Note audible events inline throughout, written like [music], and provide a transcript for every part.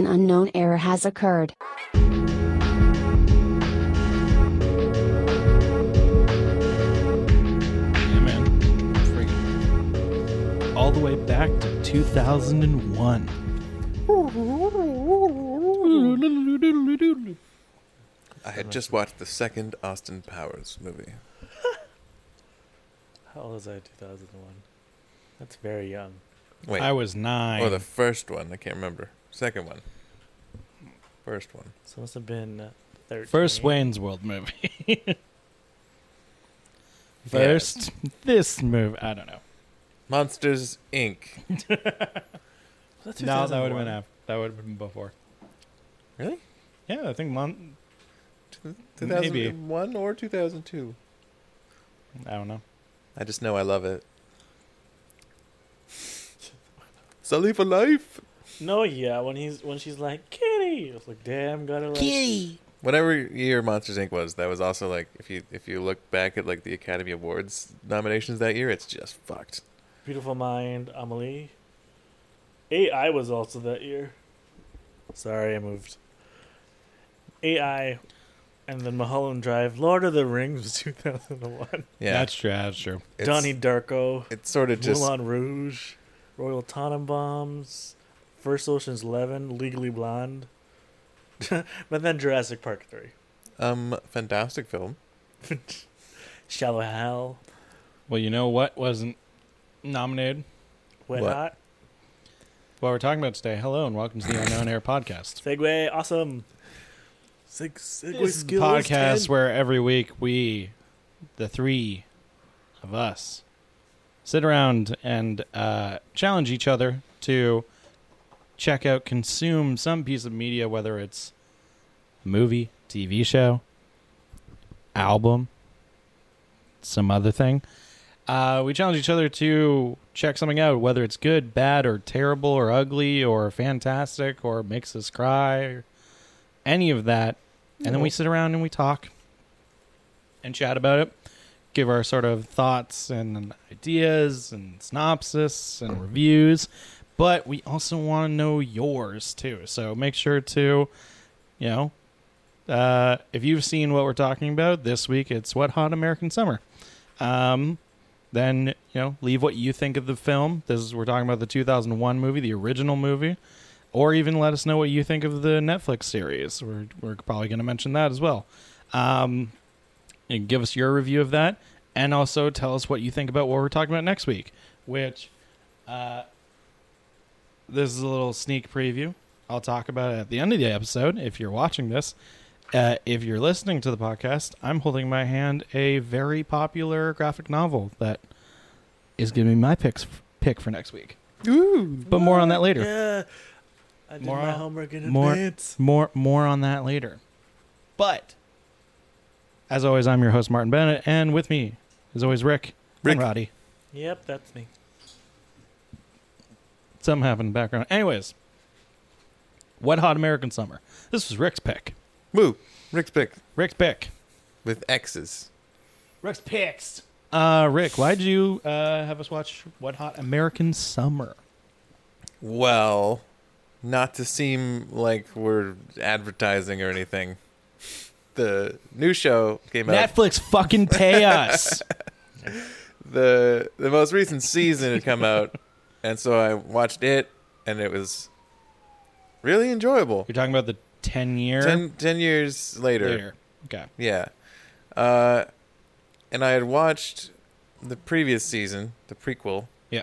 An unknown error has occurred. Yeah, all the way back to 2001. I had just watched the second Austin Powers movie. [laughs] How old was I 2001? That's very young. Wait, I was nine. or the first one? I can't remember. Second one. First one. So it must have been uh, 13. First Wayne's World movie. [laughs] First, this movie. I don't know. Monsters Inc. [laughs] Was No, that would have 2001? been after. That would have been before. Really? Yeah, I think Mon. Two Maybe. or two thousand two. I don't know. I just know I love it. Sully for life. No, yeah, when he's when she's like Kitty, I was like, damn, gotta like. Kitty. Whatever year Monsters Inc. was, that was also like if you if you look back at like the Academy Awards nominations that year, it's just fucked. Beautiful Mind, Amelie. AI was also that year. Sorry, I moved. AI, and then Mulholland Drive. Lord of the Rings was [laughs] 2001. Yeah, That's true. That's true. it's, Donnie Darko, It's sort of just Moulin Rouge, Royal Tenenbaums, First Ocean's Eleven, Legally Blonde, [laughs] but then Jurassic Park three, um fantastic film. [laughs] Shallow Hal. Well, you know what wasn't nominated? Wet What? Hot, What we're talking about today. Hello and welcome to the Unknown Error Podcast. [laughs] Segway, awesome. Seg- Segway This is the skills podcast 10. where every week we, the three of us, sit around and uh, challenge each other to check out, consume some piece of media, whether it's movie, TV show, album, some other thing. Uh, we challenge each other to check something out, whether it's good, bad, or terrible, or ugly, or fantastic, or makes us cry, any of that. And then we sit around and we talk and chat about it, give our sort of thoughts and ideas and synopsis and reviews. But we also want to know yours too. So make sure to, you know, uh, if you've seen what we're talking about this week, it's Wet Hot American Summer. Um, then you know, leave what you think of the film. This is we're talking about the 2001 movie, the original movie, or even let us know what you think of the Netflix series. We're we're probably going to mention that as well. Um, and give us your review of that, and also tell us what you think about what we're talking about next week. Which, uh, this is a little sneak preview. I'll talk about it at the end of the episode. If you're watching this, uh, if you're listening to the podcast, I'm holding in my hand a very popular graphic novel that is going to be my picks pick for next week. Ooh. But more on that later. Yeah, I did More my on- homework in more- advance. More more on that later. But as always, I'm your host Martin Bennett, and with me, as always, Rick, Rick. and Roddy. Yep, that's me. Something happened in the background. Anyways, Wet Hot American Summer. This was Rick's pick. Woo. Rick's pick Rick's pick. with X's. Rick's picks. Uh, Rick, why did you uh, have us watch Wet Hot American Summer? Well, not to seem like we're advertising or anything. The new show came out. Netflix fucking pay us. [laughs] the the most recent season had come out, and so I watched it, and it was really enjoyable. You're talking about the 10 year ten years later, later. Okay. yeah. Uh, and I had watched the previous season, the prequel. Yeah.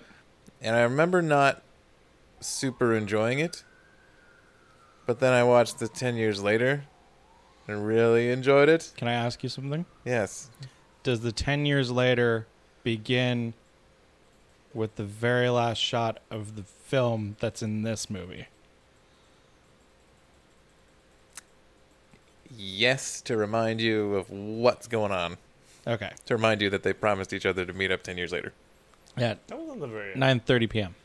And I remember not super enjoying it. But then I watched the 10 years later and really enjoyed it. Can I ask you something? Yes. Does the 10 years later begin with the very last shot of the film that's in this movie? Yes, to remind you of what's going on. Okay. To remind you that they promised each other to meet up 10 years later. Yeah. That wasn't the very. 9:30 p.m.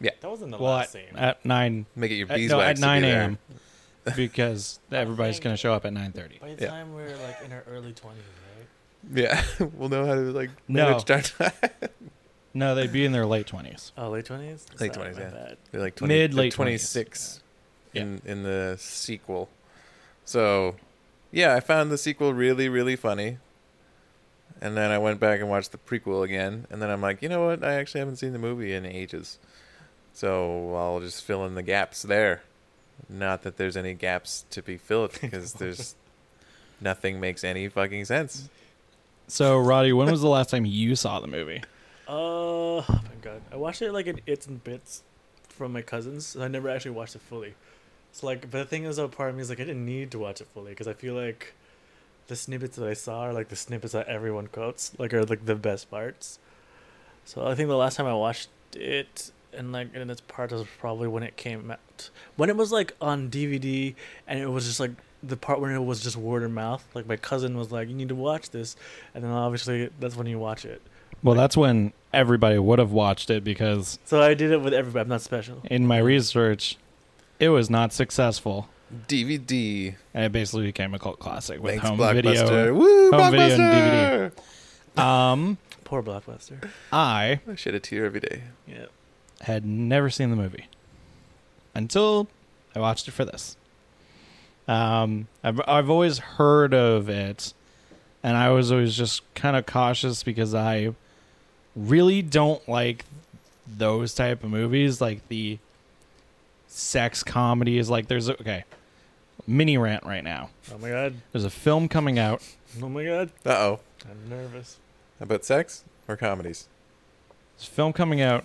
Yeah. That wasn't the Well, last at, scene. at 9 Make it your at, beeswax. no, at 9 a.m. [laughs] because everybody's going to show up at 9:30. By the Yeah. time we're like in our early twenties, right? Yeah. [laughs] we'll know how to, like, manage our time. No, they'd be in their late 20s. Oh, late twenties. Late 20s, yeah. Bad. They're like 20, Mid, late 26 in in the sequel. So, yeah, I found the sequel really really funny. And then I went back and watched the prequel again, and then I'm like, you know what? I actually haven't seen the movie in ages, so I'll just fill in the gaps there. Not that there's any gaps to be filled, because [laughs] there's nothing makes any fucking sense. So, Roddy, when was the last time you saw the movie? Uh, oh my god, I watched it like in its and bits from my cousins. So I never actually watched it fully. So like, but the thing is, a part of me is like, I didn't need to watch it fully because I feel like the snippets that I saw are like the snippets that everyone quotes, like are like the best parts. So I think the last time I watched it and like in its part was probably when it came out, when it was like on DVD and it was just like the part when it was just word of mouth. Like my cousin was like, "You need to watch this," and then obviously that's when you watch it. Well, that's when everybody would have watched it because So I did it with everybody. I'm not special. in my research, it was not successful. DVD. And it basically became a cult classic with Thanks, home Blockbuster. video. Woo, home video and Blockbuster! Um, Poor Blockbuster. I I shed a tear every day. Yeah. had never seen the movie until I watched it for this. Um, I've I've always heard of it, and I was always just kind of cautious because I really don't like those type of movies, like the sex comedies. Like there's a, okay, mini rant right now. Oh my god. There's a film coming out. Oh my god. Uh oh. I'm nervous. About sex or comedies? There's a film coming out.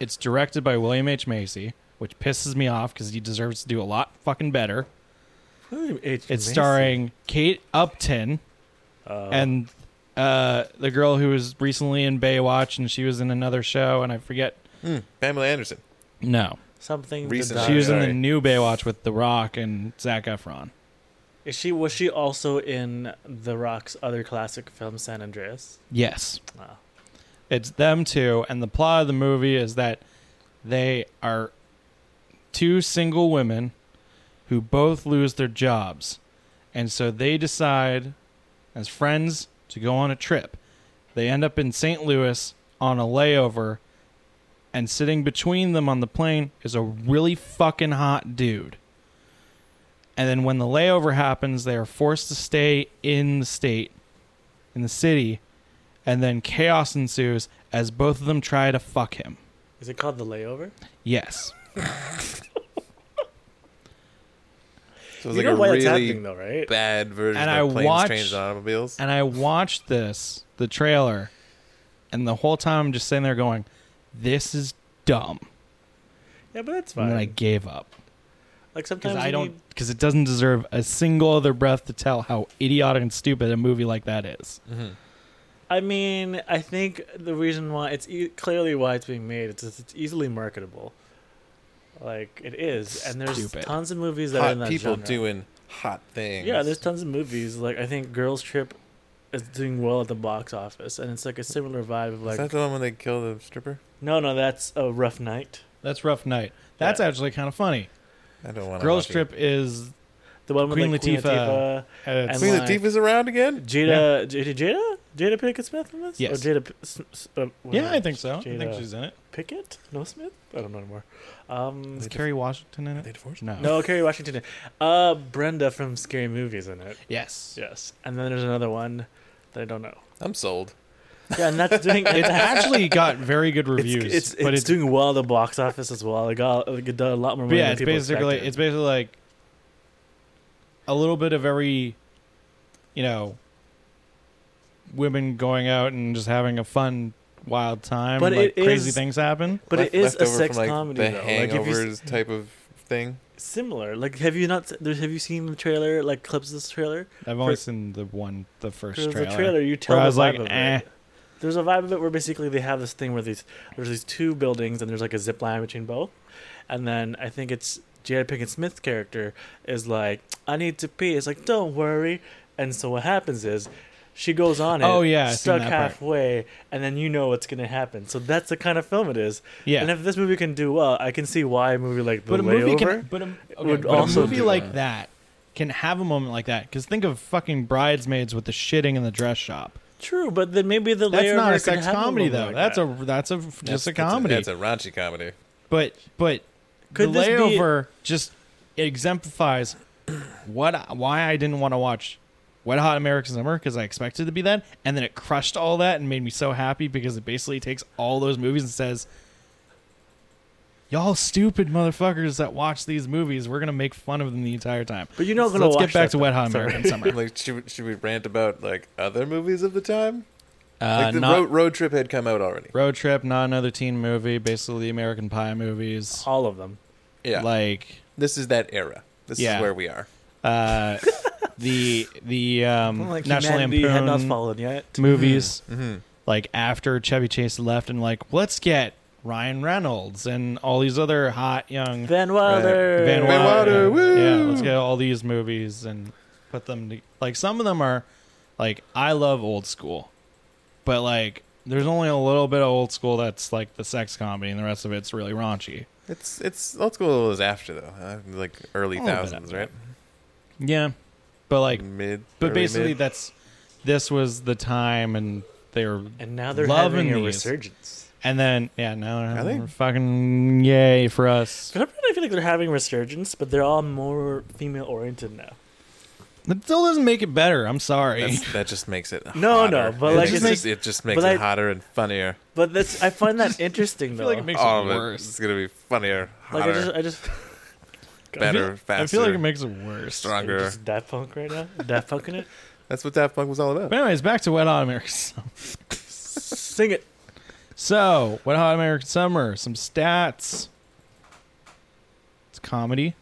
It's directed by William H Macy, which pisses me off because he deserves to do a lot fucking better. William H. It's starring Kate Upton uh, and uh, the girl who was recently in Baywatch, and she was in another show, and I forget. Hmm. Pamela Anderson. No, something. Recent- she was in the new Baywatch with The Rock and Zac Efron. Is she was she also in The Rock's other classic film, San Andreas? Yes, Wow. it's them two, and the plot of the movie is that they are two single women who both lose their jobs, and so they decide, as friends, to go on a trip. They end up in St. Louis on a layover, and sitting between them on the plane is a really fucking hot dude. And then when the layover happens, they are forced to stay in the state, in the city, and then chaos ensues as both of them try to fuck him. Is it called The Layover? Yes. [laughs] So it was you like know a why it's really happening though, right? bad version And of I Planes, watched- Trains, and Automobiles. And I watched this, the trailer, and the whole time I'm just sitting there going, "This is dumb," Yeah, but that's and fine. then I gave up like because sometimes I you don't need- because it doesn't deserve a single other breath to tell how idiotic and stupid a movie like that is. hmm I mean, I think the reason why it's e- clearly why it's being made. It's it's easily marketable. Like it is, and there's Stupid. tons of movies that are in Hot that people genre. doing hot things. Yeah, there's tons of movies. Like I think Girls Trip is doing well at the box office, and it's like a similar vibe of like. Is like that the one when they kill the stripper? no, no, that's a rough night. That's Rough Night. That's Yeah. actually kind of funny. I don't want to. Girls Trip is The one with Queen like, Queen Latifah. Latifah, uh, And Queen like- Latifah's around again. Jada, Jada, Jada, Jada Pinkett Smith in this? Yes. Or Jada, P- S- S- uh, yeah. I think so. I think she's in it. Pickett? No Smith? I don't know anymore. Um, Is Kerry Washington in Are they it? divorced? No. no, Kerry Washington. In it. Uh, Brenda from Scary Movies in it. Yes. Yes, and then there's another one that I don't know. I'm sold. Yeah, and that's doing. [laughs] It actually got very good [laughs] reviews, it's, but it's, it's doing well at the box office as well. It got it did a lot more But money yeah, than it's people basically expected. it's basically like a little bit of every, you know, women going out and just having a fun, wild time. But like it crazy is- things happen. but Left- it is a leftover sex from, like, comedy The though. Like, if you s- type of thing. similar. Like, have you not? There's, have you seen the trailer? Like clips of this trailer? I've only For- seen the one, the first There's trailer. a trailer. You tell where I the was vibe like, of eh. it. There's a vibe of it where basically they have this thing where these there's these two buildings and there's like a zip line between both, and then I think it's Jada Pinkett Smith's character is like, I need to pee. It's like, don't worry. And so what happens is. She goes on it, Oh, yeah, I've stuck that part. halfway, and then you know what's gonna happen. So that's the kind of film it is. Yeah, And if this movie can do well, I can see why a movie like The but a movie can, but a, okay, would but also a movie do like that. that can have a moment like that. Because think of fucking bridesmaids with the shitting in the dress shop. True, but then maybe the That's layover not a sex comedy moment though. like that's that. a that's a That's- just a that's comedy. That's a raunchy comedy. but but Could the this be- layover just exemplifies what why I didn't want to watch Wet Hot American Summer because I expected it to be that, and then it crushed all that and made me so happy because it basically takes all those movies and says, "Y'all stupid motherfuckers that watch these movies, we're gonna make fun of them the entire time." But you're not So gonna let's watch get back to Wet. Hot Sorry. American Summer. [laughs] like, should, we- should we rant about like other movies of the time? Uh, Like the not road, road Trip had come out already. Road Trip, not another teen movie. Basically, the American Pie movies. All of them. Yeah, Like this is that era. This Yeah. is where we are. uh, the the um, like National humanity had not Lampoon fallen yet. movies. [laughs] Mm-hmm. Like after Chevy Chase left, and like let's get Ryan Reynolds and all these other hot young Van Wilder. Van Van Wilder. Wilder, woo! Yeah, let's get all these movies and put them to, like some of them are like I love old school, but like there's only a little bit of old school that's like the sex comedy, and the rest of it's really raunchy. It's it's old school was after though, huh? like early A little bit thousands, right? Yeah, but like mid. but basically mid. that's this was the time, and they were And now they're Loving having a these. resurgence. and then yeah now Are they? they're fucking yay for us. For some reason, I feel like they're having resurgence, but they're all more female oriented now. That still doesn't make it better. I'm sorry. That's, [laughs] that just makes it No, hotter. no, but, it like, just, it's it just makes it I- hotter and funnier. But that's I find that [laughs] interesting I though. feel like it makes All it oh, of it. worse. It's gonna be funnier, like I hotter, just I just [laughs] better, I faster. feel, I feel like it makes it worse. stronger. just Daft Punk right now. Daft Punk in it. That's what Daft Punk was all about. But anyways, back to Wet Hot American Summer. Sing it. So, Wet Hot American Summer, some stats. It's comedy.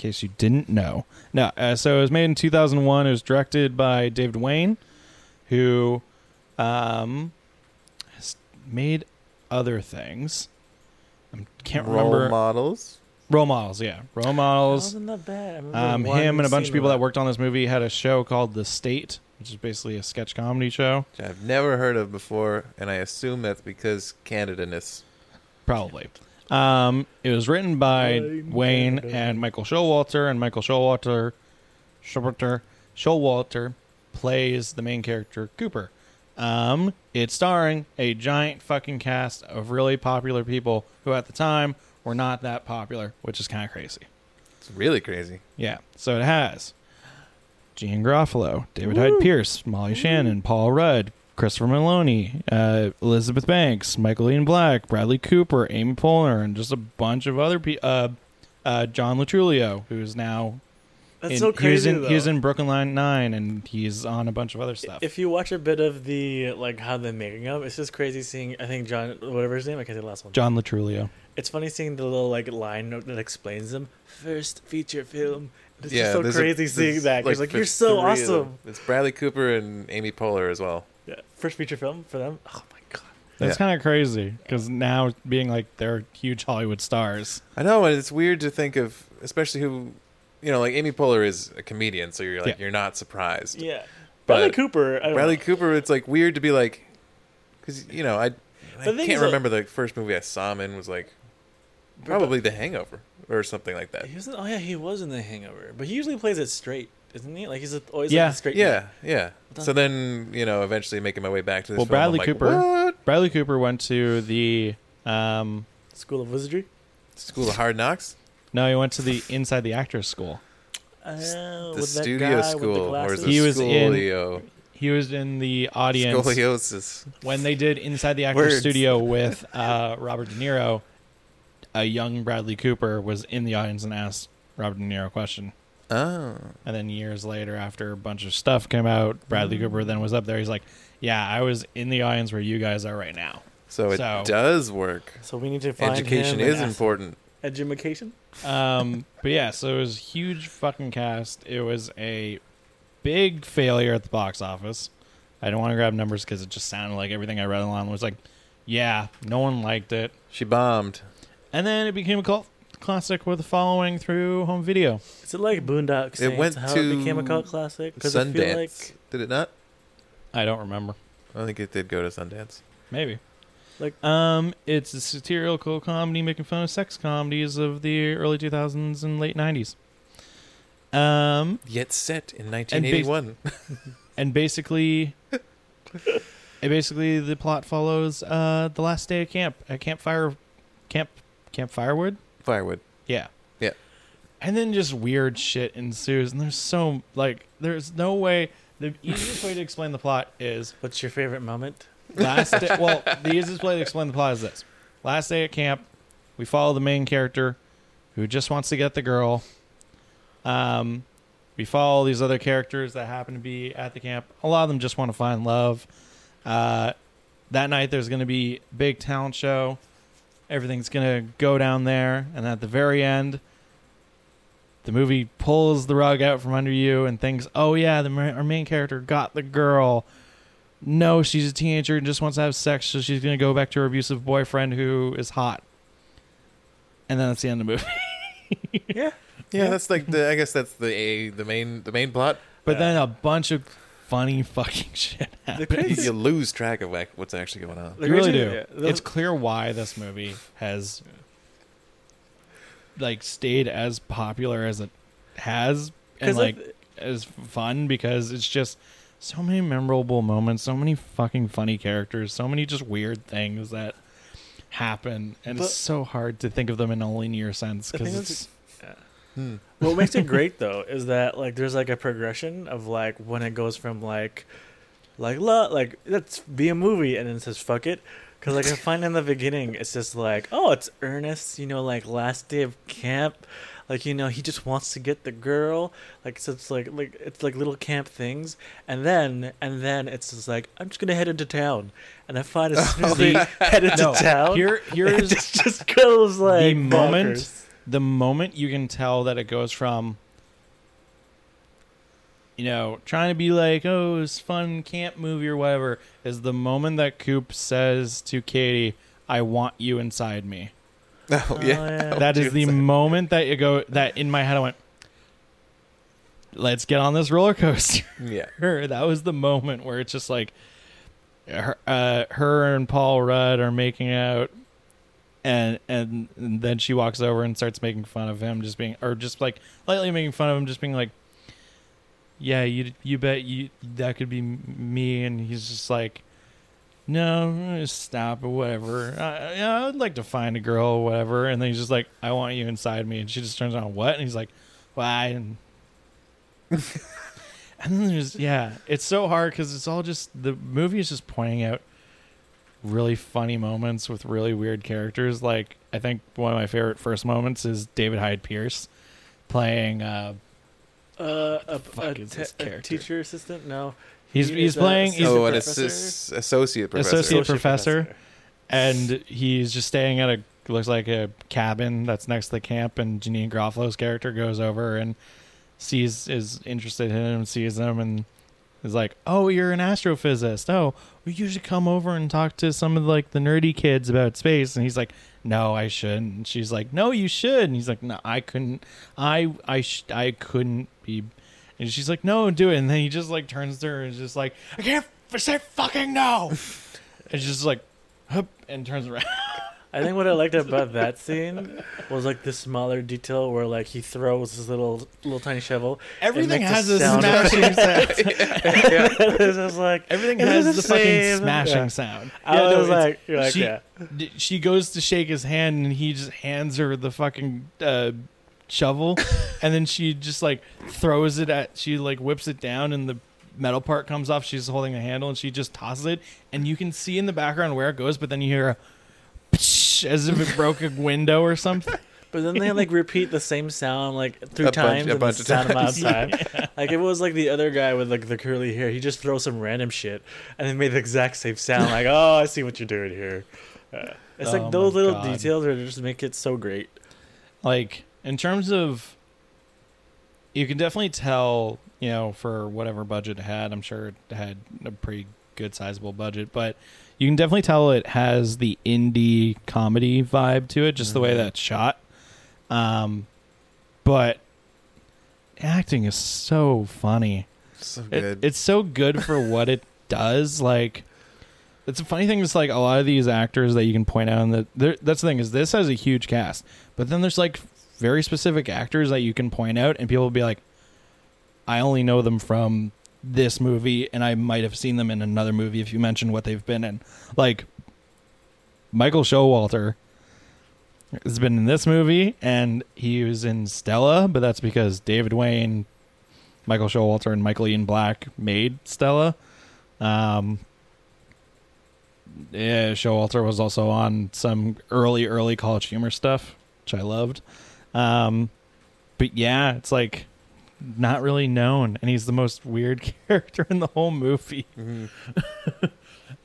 In case you didn't know. No, uh, so it was made in 2001. It was directed by David Wain, who um, has made other things. I can't Role remember. models. Role models, yeah. Role models. wasn't that bad. I Um, him and a bunch of people of that worked on this movie had a show called The State, which is basically a sketch comedy show. Which I've never heard of before, and I assume that's because Canada-ness. Probably. Um, it was written by Wain Wain and Michael Showalter, and Michael Showalter, Showalter, Showalter plays the main character Cooper. Um, it's starring a giant fucking cast of really popular people who at the time were not that popular, which is kind of crazy. It's really crazy. Yeah. So it has Gene Garofalo, David Hyde Pierce, Molly Shannon, Paul Rudd, Christopher Meloni, uh, Elizabeth Banks, Michael Ian Black, Bradley Cooper, Amy Poehler, and just a bunch of other people. Uh, uh, John Lo Truglio, who's now That's in, so crazy. He was in, he was in Brooklyn Nine Nine, and he's on a bunch of other stuff. If you watch a bit of the like how they're making up, it's just crazy seeing. I think John, whatever his name, I can't say the last one. John Lo Truglio. It's funny seeing the little like line note that explains them. First feature film. It's yeah, just so there's a- crazy seeing there's that. 'cause, like, you're so three of them. awesome. It's Bradley Cooper and Amy Poehler as well. Yeah, first feature film for them. Oh my god. That's Yeah. kind of crazy because now being like they're huge Hollywood stars. I know, and it's weird to think of, especially who, you know, like Amy Poehler is a comedian, so you're like Yeah. you're not surprised. Yeah. But Bradley Cooper. I don't Bradley know. Cooper, it's like weird to be like, because you know, I, I The thing can't is, uh, remember the first movie I saw him in was like probably The Hangover or something like that. He was in, oh yeah, he was in The Hangover, but he usually plays it straight, isn't he? Like he's always Yeah. like a straight. Yeah, yeah. Done. So then you know, eventually making my way back to this. Well, film, I'm Bradley like, Cooper- what? Bradley Cooper went to the um, School of Wizardry. School of Hard Knocks, no, he went to the Inside the Actors School. Oh, the with that studio guy with the school, or is He was in- Scolio? He was in the audience Scoliosis. when they did Inside the Actors Words. Studio with uh, Robert De Niro. A young Bradley Cooper was in the audience and asked Robert De Niro a question. Oh, And then years later, after a bunch of stuff came out, Bradley Mm. Cooper then was up there. He's like, "Yeah, I was in the audience where you guys are right now." so it So- does work. So we need to find Education him and is important. Education. Um, but yeah, so it was huge fucking cast. It was a big failure at the box office. I don't want to grab numbers because it just sounded like everything I read online was like, yeah, no one liked it. She bombed. And then it became a cult classic with a following through home video. Is it like Boondock Saints? went how to it became a cult classic? Because I Sundance. feel like Did it not? I don't remember. I think it did go to Sundance. Maybe. Like- um, it's a satirical comedy making fun of sex comedies of the early 2000s and late 90s. Um, Yet set in 1981. [laughs] and basically [laughs] it basically the plot follows uh the last day of camp at campfire camp camp firewood Firewood. Yeah. Yeah. And then just weird shit ensues, and there's so like there's no way. The easiest way to explain the plot is What's your favorite moment? last day. [laughs] Well, the easiest way to explain the plot is this: last day at camp, we follow the main character who just wants to get the girl. Um, we follow these other characters that happen to be at the camp. A lot of them just want to find love. Uh, that night, there's going to be big talent show. Everything's going to go down there, and at the very end, the movie pulls the rug out from under you and thinks, "Oh yeah, the our main character got the girl." No, she's a teenager and just wants to have sex, so she's going to go back to her abusive boyfriend who is hot. And then that's the end of the movie. [laughs] Yeah. Yeah, that's like the. I guess that's the a the main the main plot. But then uh, a bunch of funny [laughs] fucking shit happens. crazy- You lose track of like what's actually going on. The You really do. yeah, it's clear why this movie has like stayed as popular as it has and 'Cause like of- as fun because it's just so many memorable moments, so many fucking funny characters, so many just weird things that happen, and But- it's so hard to think of them in a linear sense The thing because is- it's Hmm. what makes it great though is that like there's like a progression of like when it goes from like like like let's be a movie and then it says fuck it because like I find in the beginning it's just like oh it's earnest you know like last day of camp like you know he just wants to get the girl like so it's like like it's like little camp things and then and then it's just like I'm just gonna head into town and I find as soon as [laughs] they head into no. town Here, [laughs] it here's just, goes like the moment bonkers. The moment you can tell that it goes from you know trying to be like oh it's fun camp movie or whatever is the moment that coop says to katie i want you inside me Oh [laughs] Oh, yeah. yeah. that is the Inside. moment that you go that in my head i went let's get on this roller coaster [laughs] Yeah. That was the moment where it's just like her, uh, her and Paul Rudd are making out, and, and and then she walks over and starts making fun of him, just being or just like lightly making fun of him, just being like, "Yeah, you you bet you that could be me," and he's just like. No, stop or whatever. Yeah, I'd like to find a girl or whatever. And then he's just like, "I want you inside me," and she just turns on what? And he's like, "Why?" And [laughs] and then there's yeah, it's so hard because it's all just the movie is just pointing out really funny moments with really weird characters. Like I think one of my favorite first moments is David Hyde Pierce playing. Uh, Uh, a, fuck a is te- this a teacher assistant? No, he's He he's is a playing he's oh, an professor? associate professor. Associate- professor. and he's just staying at a looks like a cabin that's next to the camp. And Janeane Garofalo's character goes over and sees is interested in him, sees him, and is like, "Oh, you're an astrophysicist. Oh, well, you should come over and talk to some of like the nerdy kids about space." And he's like, "No, I shouldn't." And she's like, "No, you should." And he's like, "No, I couldn't. I I sh- I couldn't be." And she's like, "No, do it." And then he just like turns to her and is just like, "I can't f- say fucking no." [laughs] and she's just like, and turns around. [laughs] I think what I liked about that scene was like the smaller detail where like he throws his little little tiny shovel. Everything has a a sound smashing sound. [laughs] it's just like Everything has the the fucking smashing Yeah. sound. I Yeah, was it's- like, you're like, she, yeah. d- she goes to shake his hand and he just hands her the fucking uh, shovel, [laughs] and then she just like throws it at. She like whips it down and the metal part comes off. She's holding the handle and she just tosses it, and you can see in the background where it goes, but then you hear a psh, as if it broke a window or something. [laughs] But then they like repeat the same sound like three A bunch- a in bunch the of sound amount of times. time. [laughs] Like if it was like the other guy with like the curly hair, he just throws some random shit and then made the exact same sound. Like, [laughs] oh, I see what you're doing here. Uh, it's Oh like those little God. details that just make it so great. like in terms of you can definitely tell you know for whatever budget it had i'm sure it had a pretty good sizable budget but you can definitely tell it has the indie comedy vibe to it just the way Mhm. that's shot um but acting is so funny So it- it's so good for [laughs] what it does. Like, it's a funny thing. Is like a lot of these actors that you can point out, and that that's the thing is this has a huge cast, but then there's like very specific actors that you can point out, and people will be like, I only know them from this movie, and I might have seen them in another movie if you mentioned what they've been in. Like Michael Showalter has been in this movie, and he was in Stella, but that's because David Wain, Michael Showalter, and Michael Ian Black made Stella. Um, yeah, Showalter was also on some early, early College Humor stuff, which I loved. Um, but yeah, it's like not really known, and he's the most weird [laughs] character in the whole movie. Mhm. [laughs]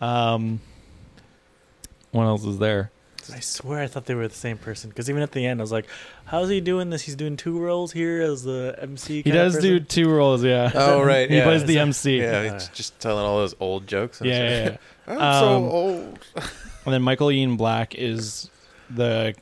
Um, what else is there? I swear I thought they were the same person because even at the end I was like, "How's he doing this? He's doing two roles here as the MC." He does do two roles, yeah. [laughs] Oh right, he yeah. plays the that- MC. yeah, Yeah, he's just telling all those old jokes. and yeah, stuff. yeah. I'm Um, so old. And then Michael Ian Black is the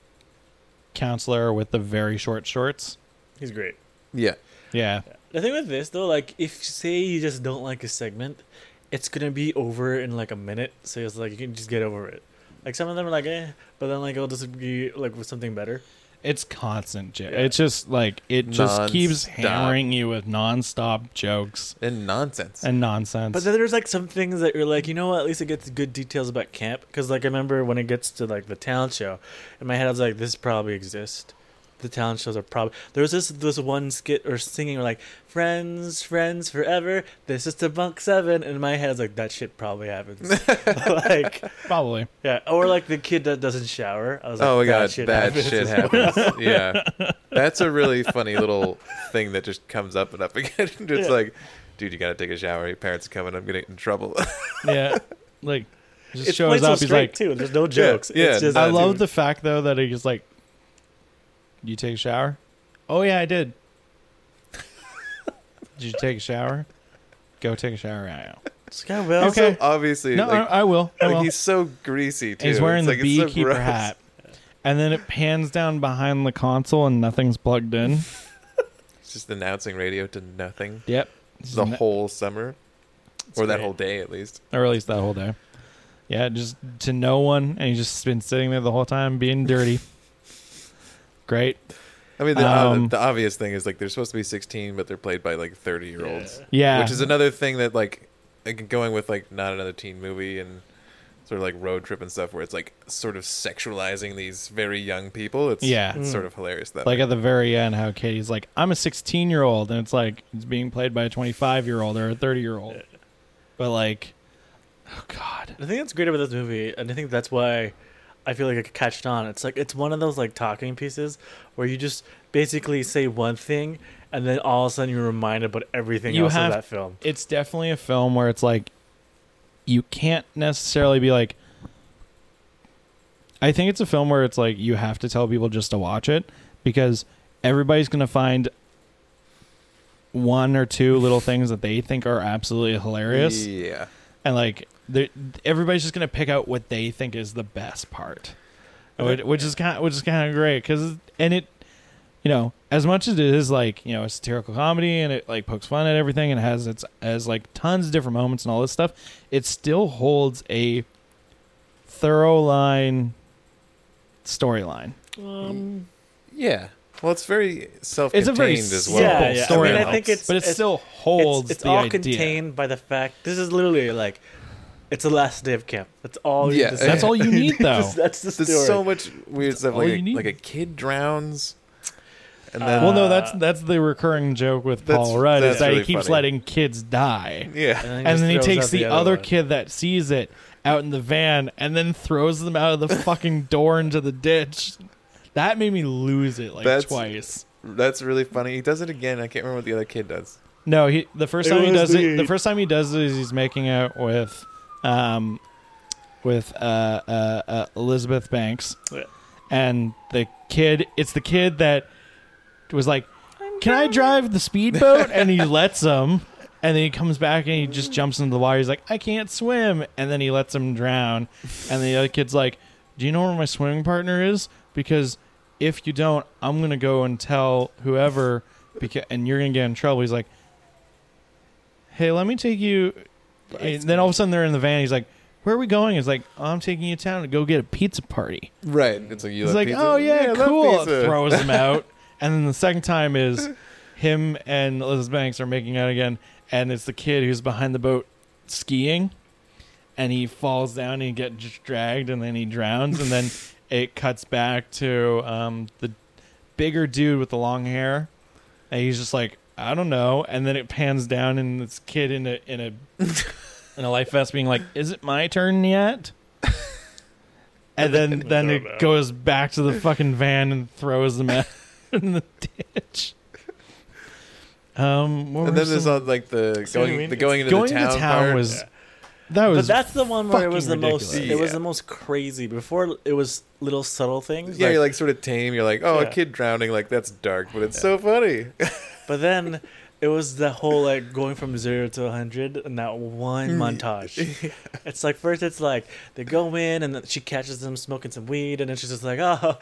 counselor with the very short shorts. He's great. Yeah, Yeah, The thing with this though, like if say you just don't like a segment, it's gonna be over in like a minute. So it's like you can just get over it. Like some of them are like, eh, but then like it'll just be like with something better. it's constant. jo- Yeah. It's just like it just keeps Non-stop. hammering you with nonstop jokes and nonsense. and nonsense. But then there's like some things that you're like, you know what? At least it gets good details about camp. Because like I remember when it gets to like the talent show, in my head I was like, this probably exists. The talent shows are probably there was this this one skit or singing or like friends friends forever. This is to bunk seven. And in my head I was like, that shit probably happens. [laughs] like Probably. yeah, or like the kid that doesn't shower. I was like, oh my that god, shit bad happens. shit [laughs] happens. yeah, [laughs] that's a really funny little thing that just comes up and up again. it's Yeah. like, dude, you gotta take a shower. Your parents are coming. I'm gonna get in trouble. Yeah, like just It's shows played so up. He's straight like, too. There's no jokes. yeah, it's just I love too. the fact though that he's like, "You take a shower? Oh yeah, I did. [laughs] did you take a shower? Go take a shower. Yeah, yeah. It's kind. Okay. so obviously, No, like, I, I will. I like, will. he's so greasy too. He's wearing It's the like, it's so beekeeper hat, and then it pans down behind the console and nothing's plugged in. [laughs] it's just announcing radio to nothing Yep, the whole summer, or that great. whole day at least. or at least that whole day. Yeah, just to no one, and he's just been sitting there the whole time being dirty. [laughs] Great. I mean, the, Um, uh, the obvious thing is like they're supposed to be 16, but they're played by like 30 year olds. Yeah, which is another thing that like like, going with like not another teen movie and sort of like road trip and stuff where it's like sort of sexualizing these very young people it's Yeah. it's Mm. sort of hilarious that like way. at the very end how Katie's like, I'm a 16 year old, and it's like it's being played by a 25 year old or a 30 year old. But like, oh god, I think that's great about this movie, and I think that's why I feel like it catched on. It's like it's one of those like talking pieces where you just basically say one thing, and then all of a sudden you're reminded about everything You else have- of that film. it's definitely a film where it's like you can't necessarily be like. I think it's a film where it's like you have to tell people just to watch it because everybody's gonna find one or two little things that they think are absolutely hilarious. yeah and like they're- everybody's just gonna pick out what they think is the best part, which, which is kind which is kind of great because and it, you know, as much as it is like you know a satirical comedy and it like pokes fun at everything and has its has like tons of different moments and all this stuff, it still holds a thorough line storyline. Um, yeah well it's very self-contained a very as simple well Yeah, yeah. I story, mean, I think it's- but it it's- still holds it's it's the all idea. contained by the fact this is literally like it's the last day of camp. That's all. you Yeah. need to say. That's all you [laughs] need, though. Just- that's the story. there's so much weird stuff all like you a, need. like a kid drowns and Uh, then Well, no, that's that's the recurring joke with Paul Rudd is that's that really he keeps funny. letting kids die, yeah then, and then he takes out the, other one. kid that sees it out in the van and then throws them out of the [laughs] fucking door into the ditch. That made me lose it like That's- twice. that's really funny he does it again i can't remember what the other kid does No, he the first It time he does the- it. The first time he does it is he's making out with, um, with uh, uh, uh Elizabeth Banks, and the kid. It's the kid that was like, "Can I drive the speedboat?" and he [laughs] lets him. And then he comes back and he just jumps into the water. He's like, I can't swim. And then he lets him drown. And the other kid's like, Do you know where my swimming partner is? Because if you don't, I'm going to go and tell whoever, because, and you're going to get in trouble. He's like, Hey, let me take you. And then all of a sudden they're in the van. He's like, Where are we going? He's like, I'm taking you to town to go get a pizza party. right it's like you He's love like, pizza? Oh, yeah, love cool. pizza. Throws him [laughs] out. And then the second time is him and Elizabeth Banks are making out again, and it's the kid who's behind the boat skiing, and he falls down and he gets dragged, and then he drowns, and then [laughs] it cuts back to um, the bigger dude with the long hair, and he's just like, I don't know, and then it pans down and this kid in a in a [laughs] in a life vest being like, "Is it my turn yet?" [laughs] And then [laughs] then it know. goes back to the fucking van and throws them out [laughs] in the ditch. Um, what And were then there's some- all like the See what I going mean? the going into going the to town, town part. was Yeah. that was but that's the one where it was the fucking most. ridiculous. It was the most crazy. Before it was little subtle things. yeah, like- you're like sort of tame. You're like, oh, Yeah. a kid drowning, like that's dark, but it's so funny. But then it was the whole like going from zero to 100 in that one Mm. montage. [laughs] It's like first it's like they go in and then she catches them smoking some weed and then she's just like oh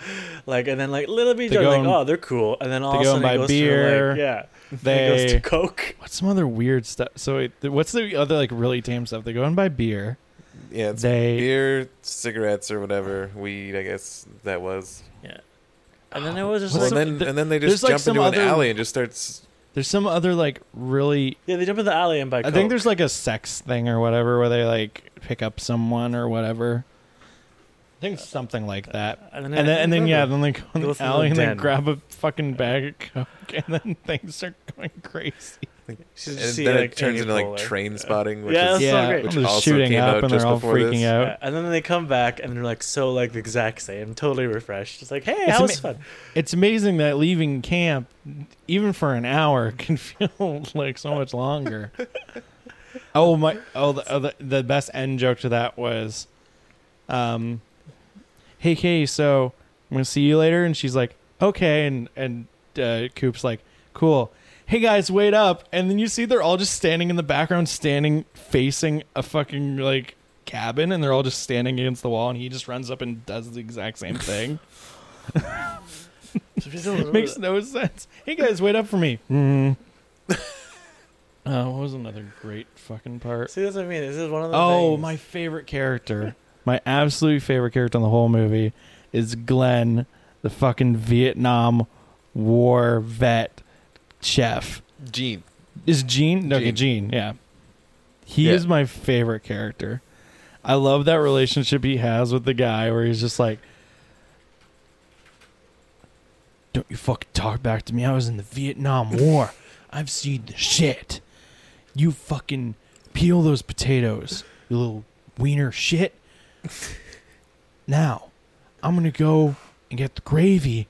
like and then like little bit like and- oh they're cool and then all they of a sudden and it buy goes to beer. like, yeah [laughs] it goes to coke what's some other weird stuff. So wait, what's the other like really tame stuff? They go and buy beer. yeah, it's They beer, cigarettes, or whatever weed. I guess that was. Yeah. And then it was just What's and like some- then and then they just jump some into an other- alley and just starts. There's some other like really yeah they jump in the alley and buy I think there's like a sex thing or whatever where they like pick up someone or whatever. I think uh, something like uh, that. and then And then, and then yeah, then they go in the alley and they den. grab a fucking bag of coke, [laughs] and then things are going crazy. She's And then like, it turns into like Poehler. Trainspotting, which Yeah, is that's so yeah, great. which they're also shooting came up out and just they're all freaking this. out. Yeah, and then they come back and they're like so like the exact same, totally refreshed. It's like, hey, It's how was ama- fun? It's amazing that leaving camp, even for an hour, [laughs] can feel like so much longer. [laughs] oh my! Oh, the, oh, the the best end joke to that was, um, "Hey Kay, so I'm gonna see you later," and she's like, "Okay," and and uh, Coop's like, "Cool." Hey guys, wait up! And then you see they're all just standing in the background, standing facing a fucking like cabin, and they're all just standing against the wall, and he just runs up and does the exact same [laughs] thing. Makes no sense. Hey guys, wait up for me. Mm. Oh, [laughs] what was another great fucking part? See, that's what I mean. This is one of the Oh, things. my favorite character, my absolute favorite character in the whole movie is Glenn, the fucking Vietnam War vet chef. Gene. Is Gene? No, okay, Gene. Gene. Yeah, he Yeah. is my favorite character. I love that relationship he has with the guy, where he's just like, "Don't you fucking talk back to me? I was in the Vietnam War. I've seen the shit. You fucking peel those potatoes, you little wiener shit. Now, I'm gonna go and get the gravy,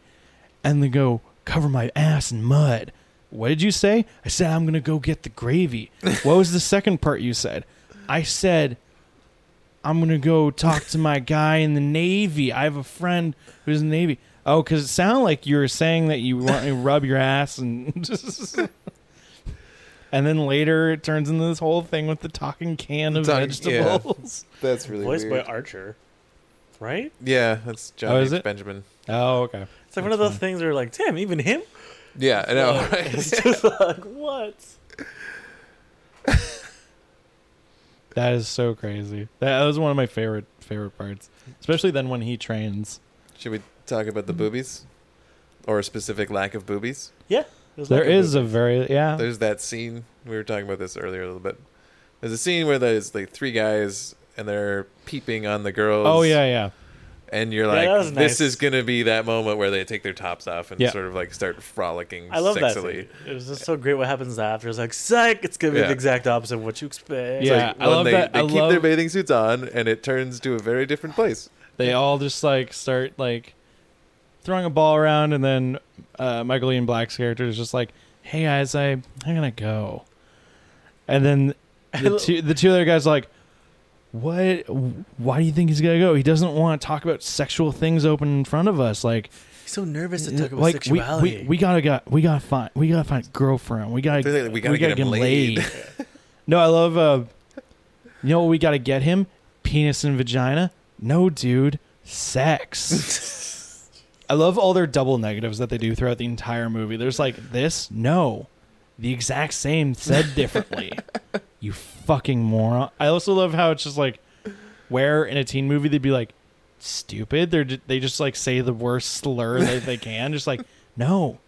and then go cover my ass in mud." What did you say? I said I'm gonna go get the gravy. what was the [laughs] second part you said? I said I'm gonna go talk to my guy in the Navy. I have a friend who's in the Navy. Oh, because it sounded like you were saying that you want to rub your ass and [laughs] and then later it turns into this whole thing with the talking can of Talking- vegetables. [laughs] That's really voiced weird. by Archer, right? yeah, that's Jon Oh, is it? Benjamin. Oh, okay. It's like one of those things where like, damn, even him. Yeah, I know. Like, right? It's just like what? [laughs] That is so crazy. That was one of my favorite favorite parts, especially then when he trains. Should we talk about the boobies, or a specific lack of boobies? Yeah, there's There a is a movie. very yeah. There's that scene we were talking about this earlier a little bit. There's a scene where there's like three guys and they're peeping on the girls. Oh yeah, yeah. And you're Yeah, like, that this nice. is gonna be that moment where they take their tops off and Yeah. sort of like start frolicking. I love that. sexily. Scene. It was just so great. What happens after? It's like, psych. It's gonna be Yeah. the exact opposite of what you expect. Yeah, like I love they, that. They I keep love- their bathing suits on, and it turns to a very different place. They all just like start like throwing a ball around, and then uh, Michael Ian Black's character is just like, "Hey guys, I I'm gonna go," and then [laughs] the two the two other guys are like, "What? Why do you think he's gonna go? He doesn't want to talk about sexual things open in front of us. Like, He's so nervous to talk about like we, sexuality. we we gotta got we gotta find we gotta find a girlfriend. We gotta They're like, we gotta get him laid." [laughs] no, I love. uh You know what we gotta get him? Penis and vagina. No, dude, sex. [laughs] I love all their double negatives that they do throughout the entire movie. There's like this, no, the exact same said differently. [laughs] you fucking moron. I also love how it's just like where in a teen movie they'd be like stupid. They're they just like say the worst slur that they [laughs] can. Just like no,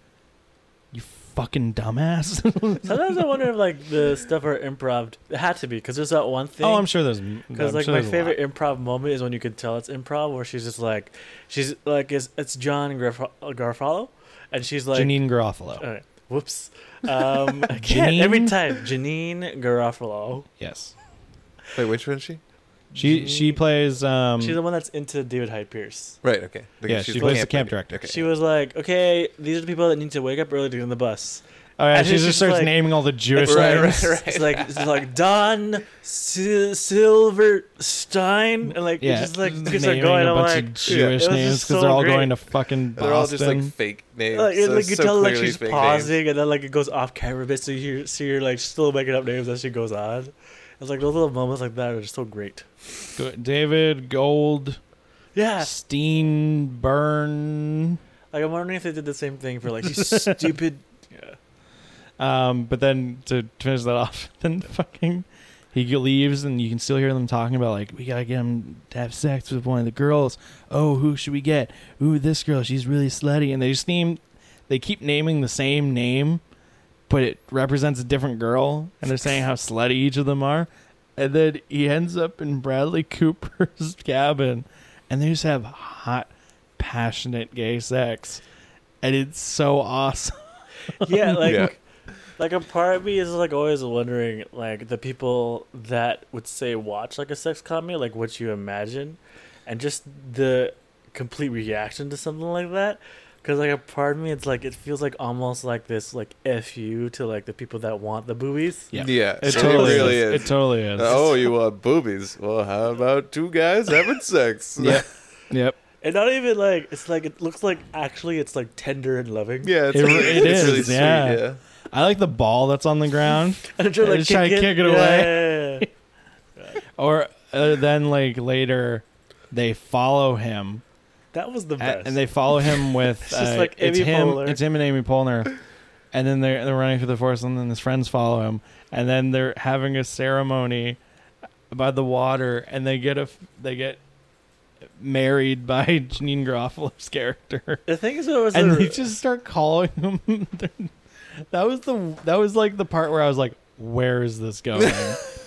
you fucking dumbass. [laughs] Sometimes I wonder if like the stuff are improv. It had to be because there's that one thing. oh, I'm sure there's Because like sure my there's a lot. favorite improv moment is when you can tell it's improv, where she's just like, she's like, it's, it's John Garf- Garfalo, and she's like, Janeane Garofalo. All right, whoops, um, [laughs] again, every time Janeane Garofalo. yes, Wait, which one is she? she she plays. Um, she's the one that's into David Hyde Pierce. Right. Okay. The- Yeah, she's she plays the camp lady. director. Okay. She was like, okay, these are the people that need to wake up early to get on the bus. Oh, yeah, and she just just starts like- naming all the Jewish Right, names. right, right. It's like it's like [laughs] Don Sil- Silverstein, and like Yeah, it's just like just you start naming going. a I'm bunch like, of Jewish it was names because so they're all great. going to fucking Boston. [laughs] They're all just like fake names. like, so like you so tell like she's fake pausing and then like it goes off camera a bit so you see her like still making up names as she goes on. It's like those little moments like that are just so great. Go- David Gold, Yeah, Steenburn. like I'm wondering if they did the same thing for like these [laughs] stupid. Yeah, Um, but then to finish that [laughs] off, then fucking he leaves, and you can still hear them talking about like we gotta get him to have sex with one of the girls. Oh, who should we get? Ooh, this girl, she's really slutty, and they just name, they keep naming the same name, but it represents a different girl, and they're saying how slutty each of them are, and then he ends up in Bradley [laughs] Cooper's cabin, and they just have hot, passionate gay sex, and it's so [laughs] awesome. yeah, like. Yeah. Like a part of me is like always wondering, like the people that would say watch like a sex comedy, like what you imagine, and just the complete reaction to something like that. Because like a part of me, it's like it feels like almost like this like fu to like the people that want the boobies. Yeah. Yeah. It it totally really is. is. It totally is. Oh, you want boobies? Well, how about two guys having sex? [laughs] Yep. Yep. And not even like it's like it looks like actually it's like tender and loving. Yeah, it's, It- really, it it's is, really sweet. yeah. I like the ball that's on the ground. [laughs] And I'm trying like just try to kick it away. [laughs] Or uh, then like later, they follow him, That was the a- best. and they follow him [laughs] with It's just uh, like it's Amy him. Poehler. It's him and Amy Poehler, and then they're they're running through the forest, and then his friends follow him, and then they're having a ceremony by the water, and they get a f- they get married by Janeane Garofalo's character. the thing is, it was and they just start calling him. That was the that was like the part where I was like, "Where is this going?"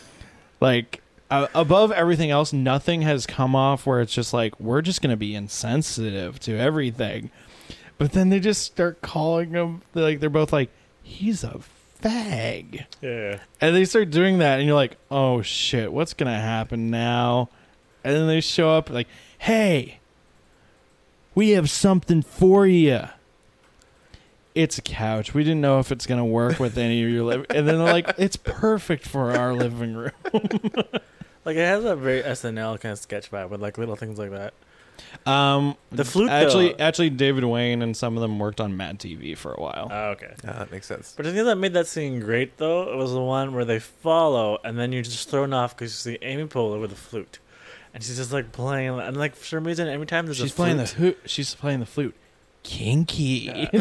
[laughs] like uh, above everything else, nothing has come off where it's just like we're just gonna be insensitive to everything. But then they just start calling him they're like they're both like, "He's a fag," yeah. and they start doing that, and you're like, "Oh shit, what's gonna happen now?" And then they show up like, "Hey, we have something for you." It's a couch. We didn't know if it's gonna work with any of your living. And then they're like, "It's perfect for our living room." [laughs] Like it has a very SNL kind of sketch vibe with like little things like that. Um, The flute, Actually, though. actually, David Wain and some of them worked on Mad TV for a while. Oh, okay. Ah, that makes sense. But the thing that made that scene great though, it was the one where they follow and then you're just thrown off because you see Amy Poehler with a flute, and she's just like playing, and like for some reason every time there's she's a playing the flute, hoot. She's playing the flute. Kinky. [laughs]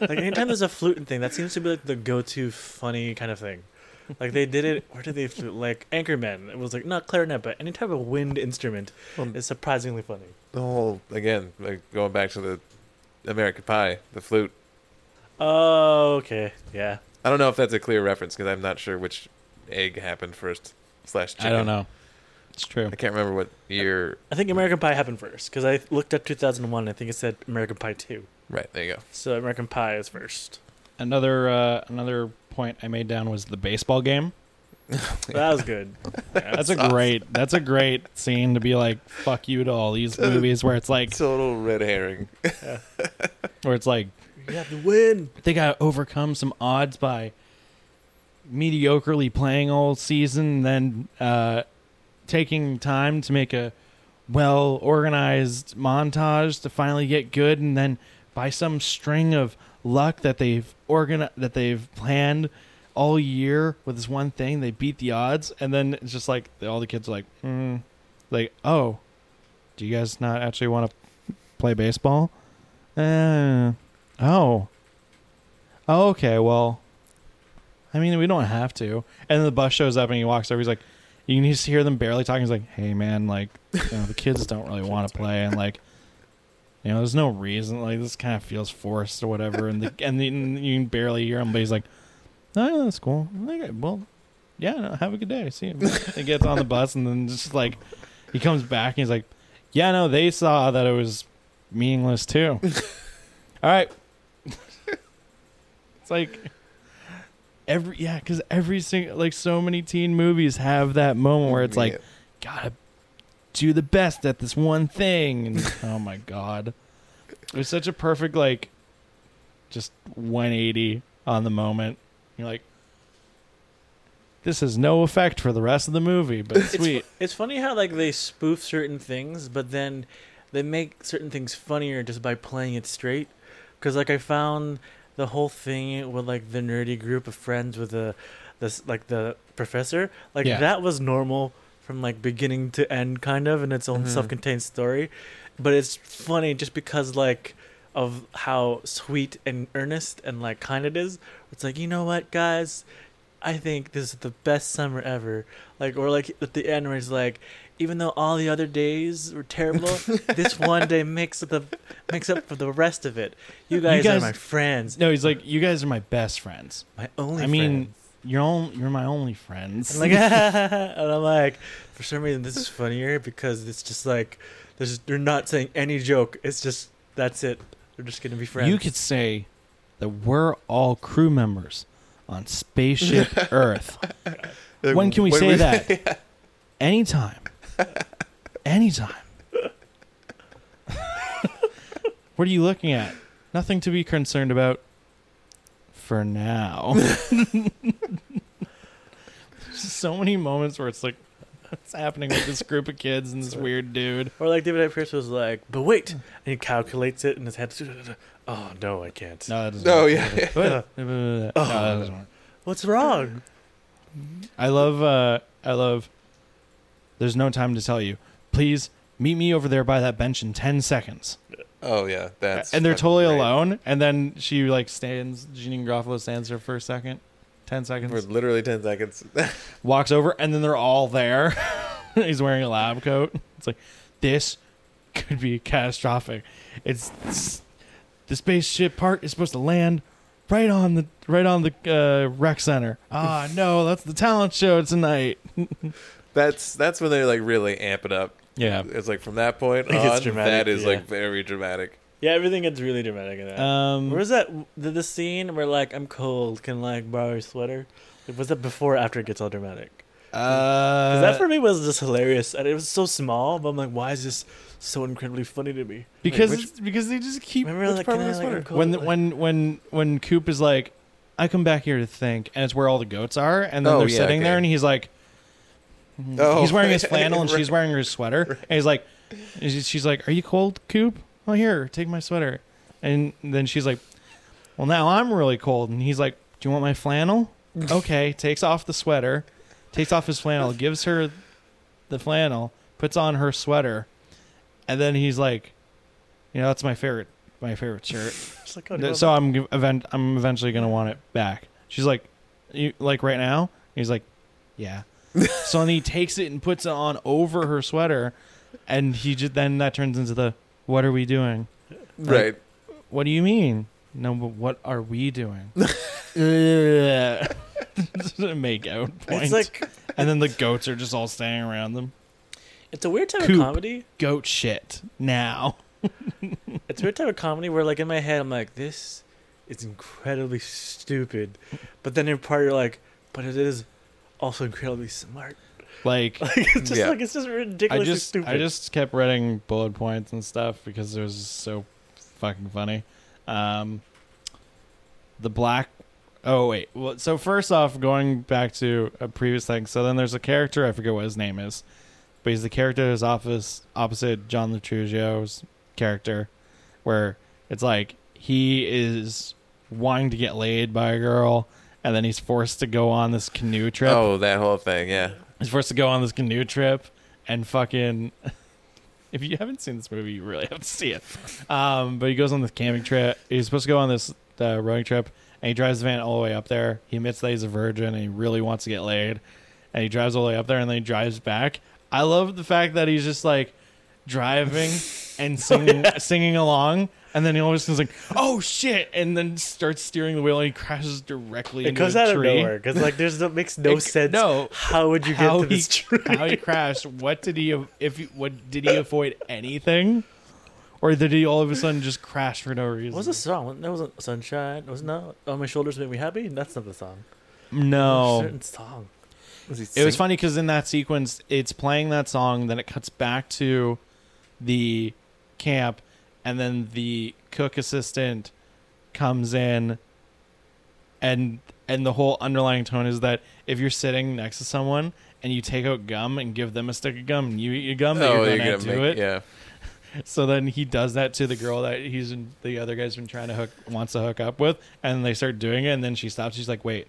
like anytime there's a flute thing, that seems to be like the go-to funny kind of thing. Like they did it. Where did they flute? Like Anchorman. It was like not clarinet, but any type of wind instrument Well, is surprisingly funny. the whole again, like going back to the American Pie, the flute. Oh, okay, yeah. I don't know if that's a clear reference because I'm not sure which egg happened first. Slash chicken. I don't know. It's true. I can't remember what year. I think American Pie happened first because I looked up 2001. I think it said American Pie 2. Right there you go. So American Pie is first. Another uh, another point I made down was the baseball game. [laughs] That was good. Yeah. [laughs] That's a great. That's a great scene to be like, "Fuck you" to all these movies where it's like, Total red herring. [laughs] where it's like you have to win. they got to overcome some odds by mediocrely playing all season, and then uh, taking time to make a well organized montage to finally get good, and then by some string of luck that they've organ that they've planned all year with this one thing, they beat the odds, and then it's just like all the kids are like, mm, like, oh, do you guys not actually want to play baseball? Uh, oh. Oh, okay. Well, I mean, we don't have to. And then the bus shows up and he walks over. He's like, you can just hear them barely talking. He's like, hey, man, like, you know, the kids don't really [laughs] want to play. And like, You know, there's no reason. Like this kind of feels forced or whatever, and the [laughs] and, the, and you can barely hear him, but he's like, "Oh, yeah, that's cool. Okay, well, yeah, no, have a good day. See you." [laughs] he gets on the bus, and then just like he comes back, and he's like, "Yeah, no, they saw that it was meaningless too." All right, it's like every yeah, because every single like so many teen movies have that moment where it's like Yeah. gotta do the best at this one thing and [laughs] oh my god it was such a perfect like just 180 on the moment you're like this has no effect for the rest of the movie but It's, sweet fu- it's funny how like they spoof certain things, but then they make certain things funnier just by playing it straight. Because like I found the whole thing with like the nerdy group of friends with the this like the professor, like Yeah. that was normal from like beginning to end, kind of, in its own Mhm. self-contained story. But it's funny just because like of how sweet and earnest and like kind it is. It's like you know what, guys. I think this is the best summer ever. Like, or like at the end where it's like, even though all the other days were terrible, this [laughs] one day makes the makes up for the rest of it. You guys, guys- are my friends, no he's like you guys are my best friends my only. i mean you're all you're my only friends I'm like, [laughs] and [laughs] I'm like, for some reason this is funnier because it's just like, there's they're not saying any joke. It's just that's it. They're just gonna be friends. you could say that we're all crew members on spaceship earth Like, When can we when say that? Anytime. Anytime. [laughs] what are you looking at? Nothing to be concerned about for now. There's [laughs] so many moments where it's like, what's happening with this group of kids and this weird dude? or like David A. Pierce was like, but wait, and he calculates it in his head. [laughs] Oh no, I can't. No, that doesn't Oh work. yeah, yeah. No, that doesn't work. What's wrong? I love uh I love there's no time to tell you. Please meet me over there by that bench in 10 seconds. Oh yeah, that's and they're fucking totally great. alone and then she like stands Janeane Garofalo stands there for a second. 10 seconds. for seconds. literally ten seconds. [laughs] Walks over and then they're all there. [laughs] He's wearing a lab coat. It's like this could be catastrophic. It's, it's the spaceship part is supposed to land right on the right on the uh, rec center. Ah, no, that's the talent show tonight. [laughs] that's that's when they like really amp it up. Yeah. It's like from that point It gets on, dramatic, that is yeah. like very dramatic. Yeah, everything gets really dramatic in that. Um, Where was that? The, the scene where like I'm cold, can like borrow your sweater? Was that before or after it gets all dramatic? uh, 'Cause that for me was just hilarious, and it was so small. But I'm like, why is this so incredibly funny to me? because Wait, which- it's- because they just keep Remember, like, can I, like, I'm cold? when Like- when when when Coop is like, I come back here to think, and it's where all the goats are, and then Oh, they're yeah, sitting there, and he's like, Mm-hmm. Oh, he's wearing his [laughs] flannel, and right. she's wearing her sweater, and he's like, she's she's like, Are you cold, Coop? Oh, here, take my sweater, and then she's like, Well, now I'm really cold, and he's like, Do you want my flannel? [laughs] okay, takes off the sweater, takes off his flannel, gives her the flannel, puts on her sweater, and then he's like, You know, that's my favorite my favorite shirt. [laughs] Just like, oh, no, So I'm event. I'm eventually gonna want it back. She's like, you like right now? He's like, yeah. So then he takes it and puts it on over her sweater, and he just then that turns into the what are we doing? Right. What do you mean? No, but what are we doing? [laughs] Ugh. Make out point. it's like and then the goats are just all standing around them. it's a weird type Coop. of comedy. Goat shit now. [laughs] It's a weird type of comedy where, like, in my head, I'm like, this is incredibly stupid, but then in part, you're like, but it is also incredibly smart. Like [laughs] Like, it's just Yeah. like it's just I ridiculously just stupid. I just kept writing bullet points and stuff because it was so fucking funny. Um, the black. Oh wait. Well, so first off, going back to a previous thing. So then there's a character I forget what his name is, but he's the character who's office opposite Jon Lo Truglio's character, where it's like he is wanting to get laid by a girl, and then he's forced to go on this canoe trip. Oh, that whole thing. Yeah. He's forced to go on this canoe trip and fucking. [laughs] If you haven't seen this movie, you really have to see it. Um, but he goes on this camping trip. He's supposed to go on this uh, rowing trip, and he drives the van all the way up there. He admits that he's a virgin and he really wants to get laid, and he drives all the way up there, and then he drives back. I love the fact that he's just like driving and singing [laughs] singing along, and then he always is like, "Oh shit!" and then starts steering the wheel, and he crashes directly It into comes a out of tree. nowhere because like there's no makes no It- sense. no. how would you get to he, this tree? how he crashed? What did he? If what did he avoid anything, or did he all of a sudden just crash for no reason? What was the song? That wasn't Sunshine. It Was not On My Shoulders Make Me Happy. That's not the song. No, certain song. Was It was funny because in that sequence, it's playing that song, then it cuts back to the camp, and then the cook assistant comes in, and and the whole underlying tone is that if you're sitting next to someone and you take out gum and give them a stick of gum, and you eat your gum, Oh, you're you're gonna, gonna do make it. yeah. [laughs] So then he does that to the girl that he's the other guy's been trying to hook wants to hook up with, and they start doing it, and then she stops. She's like, "Wait,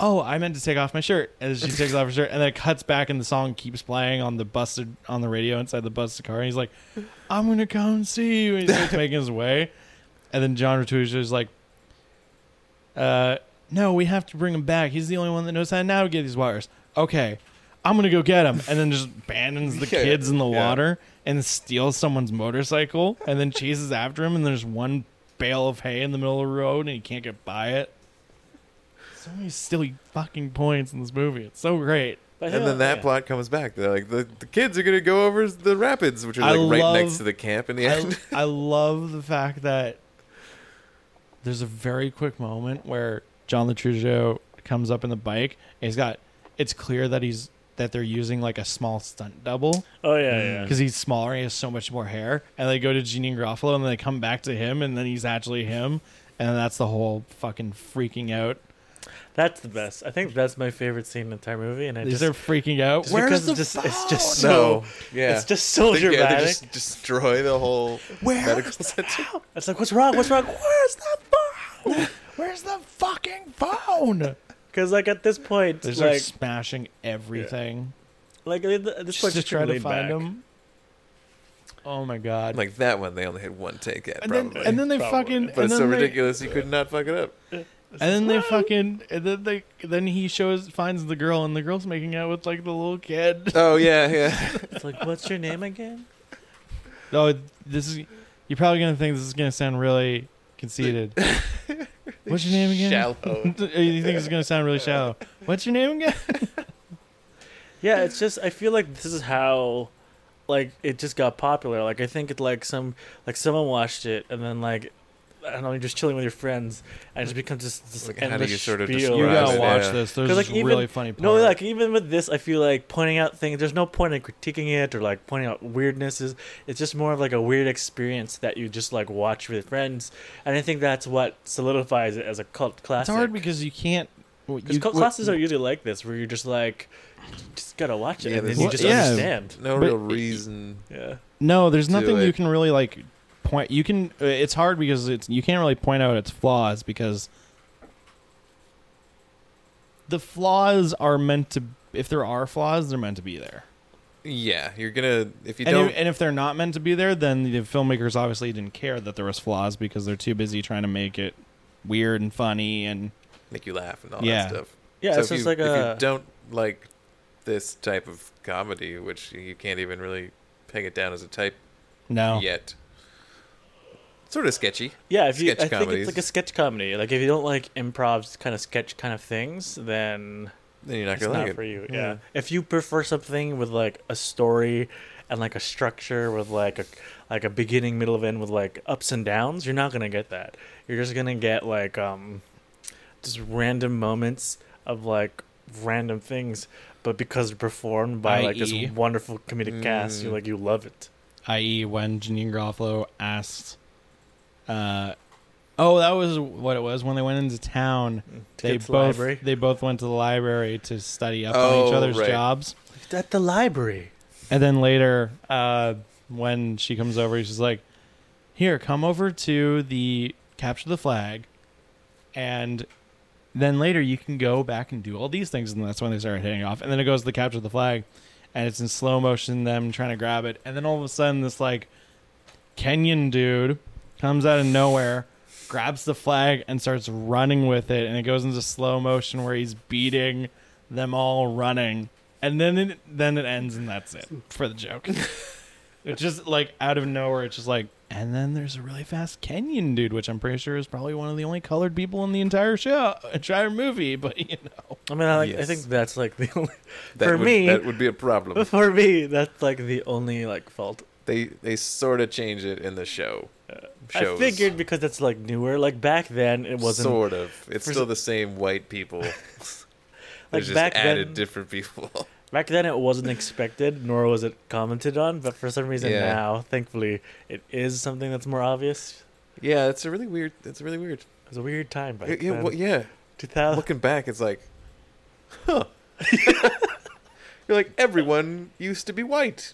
oh, I meant to take off my shirt," and she takes off her shirt, and then it cuts back, and the song keeps playing on the busted on the radio inside the busted car, and he's like, "I'm gonna come see you," and he starts [laughs] making his way, and then Jon Lo Truglio is like, "Uh, no, we have to bring him back. He's the only one that knows how to navigate these waters." Okay. I'm gonna go get him, and then just abandons the [laughs] Yeah, kids in the yeah. water and steals someone's motorcycle, and then chases after him. And there's one bale of hay in the middle of the road, and he can't get by it. So many silly fucking points in this movie. It's so great. But And yeah, then that yeah. plot comes back. They're like the, the kids are gonna go over the rapids, which are I like right love- next to the camp in the I, end. I love the fact that there's a very quick moment where Jon Lo Truglio comes up in the bike. And he's got. It's clear that he's that they're using like a small stunt double Oh yeah, mm. yeah. because he's smaller. and He has so much more hair, and they go to Janeane Garofalo, and then they come back to him, and then he's actually him, and that's the whole fucking freaking out. That's the best. I think that's my favorite scene in the entire movie, and I These just, are freaking out. just Where's because the it's just it's just so no, yeah, it's just so They- yeah, they just destroy the whole Where's medical the center. phone? It's like what's wrong? What's wrong? Where's the phone? Where's the fucking phone? Because like at this point, They start like smashing everything like at th- at this just point, to just try to find back. him. Oh my god! Like that one, they only had one take at and then probably. and then they Probably. fucking but and it's then so they, ridiculous you could not fuck it up. And then they fucking and then they then he shows finds the girl and the girl's making out with like the little kid. [laughs] Oh yeah, yeah. It's like, what's your name again? Oh, this is you're probably gonna think this is gonna sound really conceited. [laughs] What's your name again? Shallow. [laughs] you think it's gonna sound really shallow? What's your name again? Yeah, it's just I feel like this is how like it just got popular. Like I think it like some like someone watched it and then like I don't know, you're just chilling with your friends and it just becomes this, this Like, how do endless you sort of spiel. describe You Right, gotta watch yeah. this. There's 'Cause, this like, even- really funny part. No, like even with this, I feel like pointing out things. There's no point in critiquing it or like pointing out weirdnesses. It's just more of like a weird experience that you just like watch with friends, and I think that's what solidifies it as a cult classic. it's hard because you can't. because you- cult classes are usually like this, where you're just like, you just gotta watch it, Yeah, and then you just yeah. understand. No But real it- reason. Yeah, No, there's do nothing you can really like point. You can. uh, It's hard because it's you can't really point out its flaws because the flaws are meant to. If there are flaws, they're meant to be there. Yeah, you're gonna if you And don't. if, and if they're not meant to be there, then the filmmakers obviously didn't care that there was flaws because they're too busy trying to make it weird and funny and make you laugh and all Yeah. that stuff. yeah. so it's if just you, like if a you don't like this type of comedy, which you can't even really peg it down as a type no. yet. Sort of sketchy. yeah. If you, sketch I think it's like a sketch comedy. Like if you don't like improv kind of sketch kind of things, then Then you're not gonna not like it. for you. Yeah. Yeah. If you prefer something with like a story and like a structure with like a like a beginning, middle, of end with like ups and downs, you're not gonna get that. You're just gonna get like um just random moments of like random things, but because they're performed by like this wonderful comedic cast, you Mm. like you love it. i.e., when Janeane Garofalo asked, uh, oh, that was what it was when they went into town. To They to the both library. they both went to the library to study up on Oh, each other's right. jobs, At the library. and then later, uh, when she comes over, she's like, "Here, come over to the capture the flag," and then later you can go back and do all these things, and that's when they start hitting off. And then it goes to the capture the flag, and it's in slow motion, them trying to grab it, and then all of a sudden this like Kenyan dude comes out of nowhere, grabs the flag, and starts running with it, and it goes into slow motion where he's beating them all running, and then it, then it ends, and that's it for the joke. [laughs] It's just like out of nowhere. It's just like, and then there's a really fast Kenyan dude, which I'm pretty sure is probably one of the only colored people in the entire show, entire movie. But you know, I mean, I, like, I think that's like the only [laughs] That For would, me- that would be a problem. [laughs] for me. That's like the only like fault. they they sort of change it in the show. Shows. I figured because it's like newer. Like back then, it wasn't. sort of. It's still the same white people. [laughs] Like just back added then- different people. [laughs] Back then, it wasn't expected, nor was it commented on. But for some reason Yeah. now, thankfully, it is something that's more obvious. yeah, it's a really weird. It's really weird. It was a weird time back Yeah, yeah, then. well, yeah. 2000. Looking back, it's like, huh. [laughs] You're like everyone used to be white.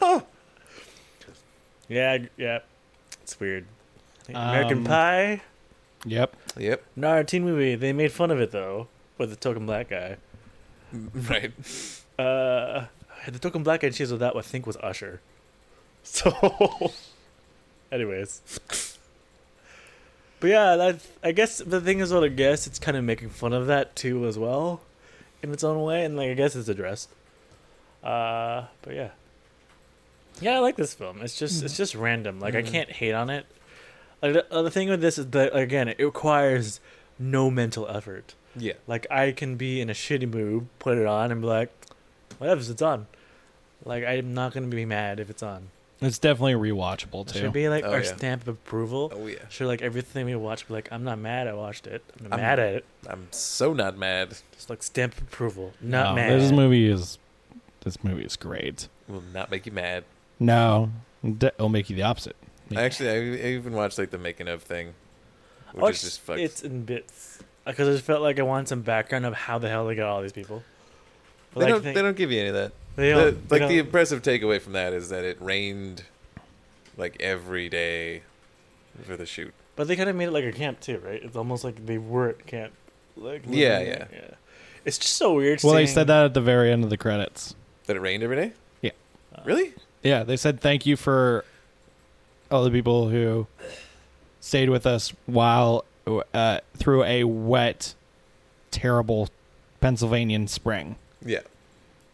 Huh. Yeah, yeah. It's weird. American Um, Pie, yep. Yep. no, teen movie. They made fun of it though, with the token black guy. [laughs] Right. Uh, the token black guy and she's with that I think was Usher. [laughs] So, anyways, but yeah, that I guess the thing is, what I guess it's kind of making fun of that too as well, in its own way, and like I guess it's addressed. Uh, but yeah, yeah, I like this film. It's just it's just random. Like I Mhm. can't hate on it. Like the, uh, the thing with this is that again, it requires no mental effort. Yeah. Like I can be in a shitty mood, put it on, and be like, "Whatever, it's on." Like I'm not gonna be mad if it's on. It's definitely rewatchable It too. should be like Oh, our yeah. stamp of approval. Oh yeah. Should like everything we watch be like, "I'm not mad. I watched it. I'm not I'm- mad at it." I'm so not mad. Just like stamp of approval. Not No, mad. This movie is this movie is great. Will not make you mad. No, it'll make you the opposite. I Actually, I, I even watched like the making of thing, which Oh, is just fucked. it's in bits uh, because I just felt like I wanted some background of how the hell they got all these people. they Like, don't. they- They don't give you any of that. they don't- they like the don't- impressive takeaway from that is that it rained like every day for the shoot. But they kind of made it like a camp too, right? It's almost like they were at camp. Like Yeah, yeah. yeah. It's just so weird. Well, they said that at the very end of the credits. That it rained every day. Yeah. Really? Yeah, they said thank you for all the people who stayed with us while uh, through a wet, terrible Pennsylvanian spring. Yeah.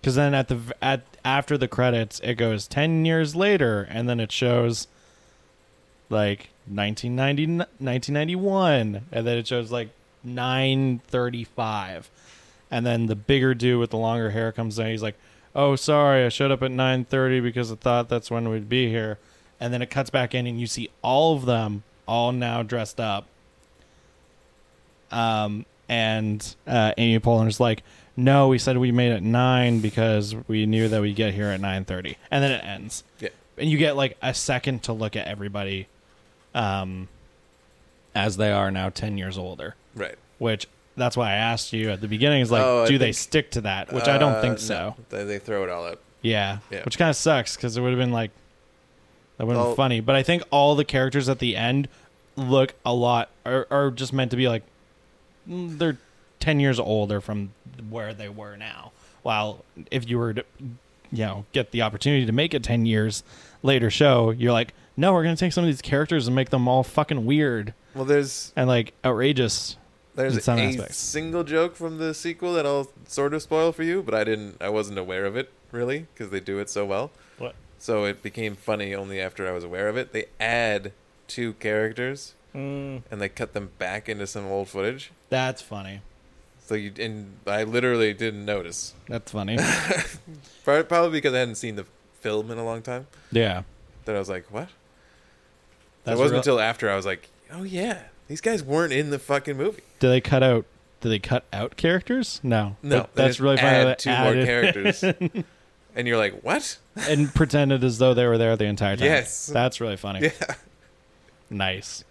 Because then at the at after the credits, it goes ten years later, and then it shows like 1990, 1991, and then it shows like nine thirty five, and then the bigger dude with the longer hair comes in. He's like, "Oh, sorry, I showed up at nine thirty because I thought that's when we'd be here," and then it cuts back in, and you see all of them all now dressed up. Um, and uh, Amy Poehler's like, "No, we said we made it nine because we knew that we'd get here at nine thirty, and then it ends. Yeah. and you get like a second to look at everybody, um, as they are now ten years older. Right. Which that's why I asked you at the beginning is like, Oh, do they stick to that? Which I don't Uh, think so. They, they throw it all up. Yeah. Yeah. Which kind of sucks because it would have been like that would have Well- been funny. But I think all the characters at the end look a lot are, are just meant to be like they're ten years older from where they were now. While if you were to you know get the opportunity to make a ten years later show, you're like, no, we're gonna take some of these characters and make them all fucking weird Well, there's and like outrageous. In there's some a aspects. single joke from the sequel that I'll sort of spoil for you, but I didn't. I wasn't aware of it really because they do it so well. What? So it became funny only after I was aware of it. They add two characters Mm, and they cut them back into some old footage. That's funny. So you and I literally didn't notice. That's funny. [laughs] Probably because I hadn't seen the film in a long time. yeah. That I was like, what? That's it wasn't real- until after I was like, oh yeah, these guys weren't in the fucking movie. Do they cut out? Do they cut out characters? No. No, That- they that's just really funny. add two they more characters. [laughs] and you're like, what? and pretended as though they were there the entire time. Yes. that's really funny. Yeah. Nice.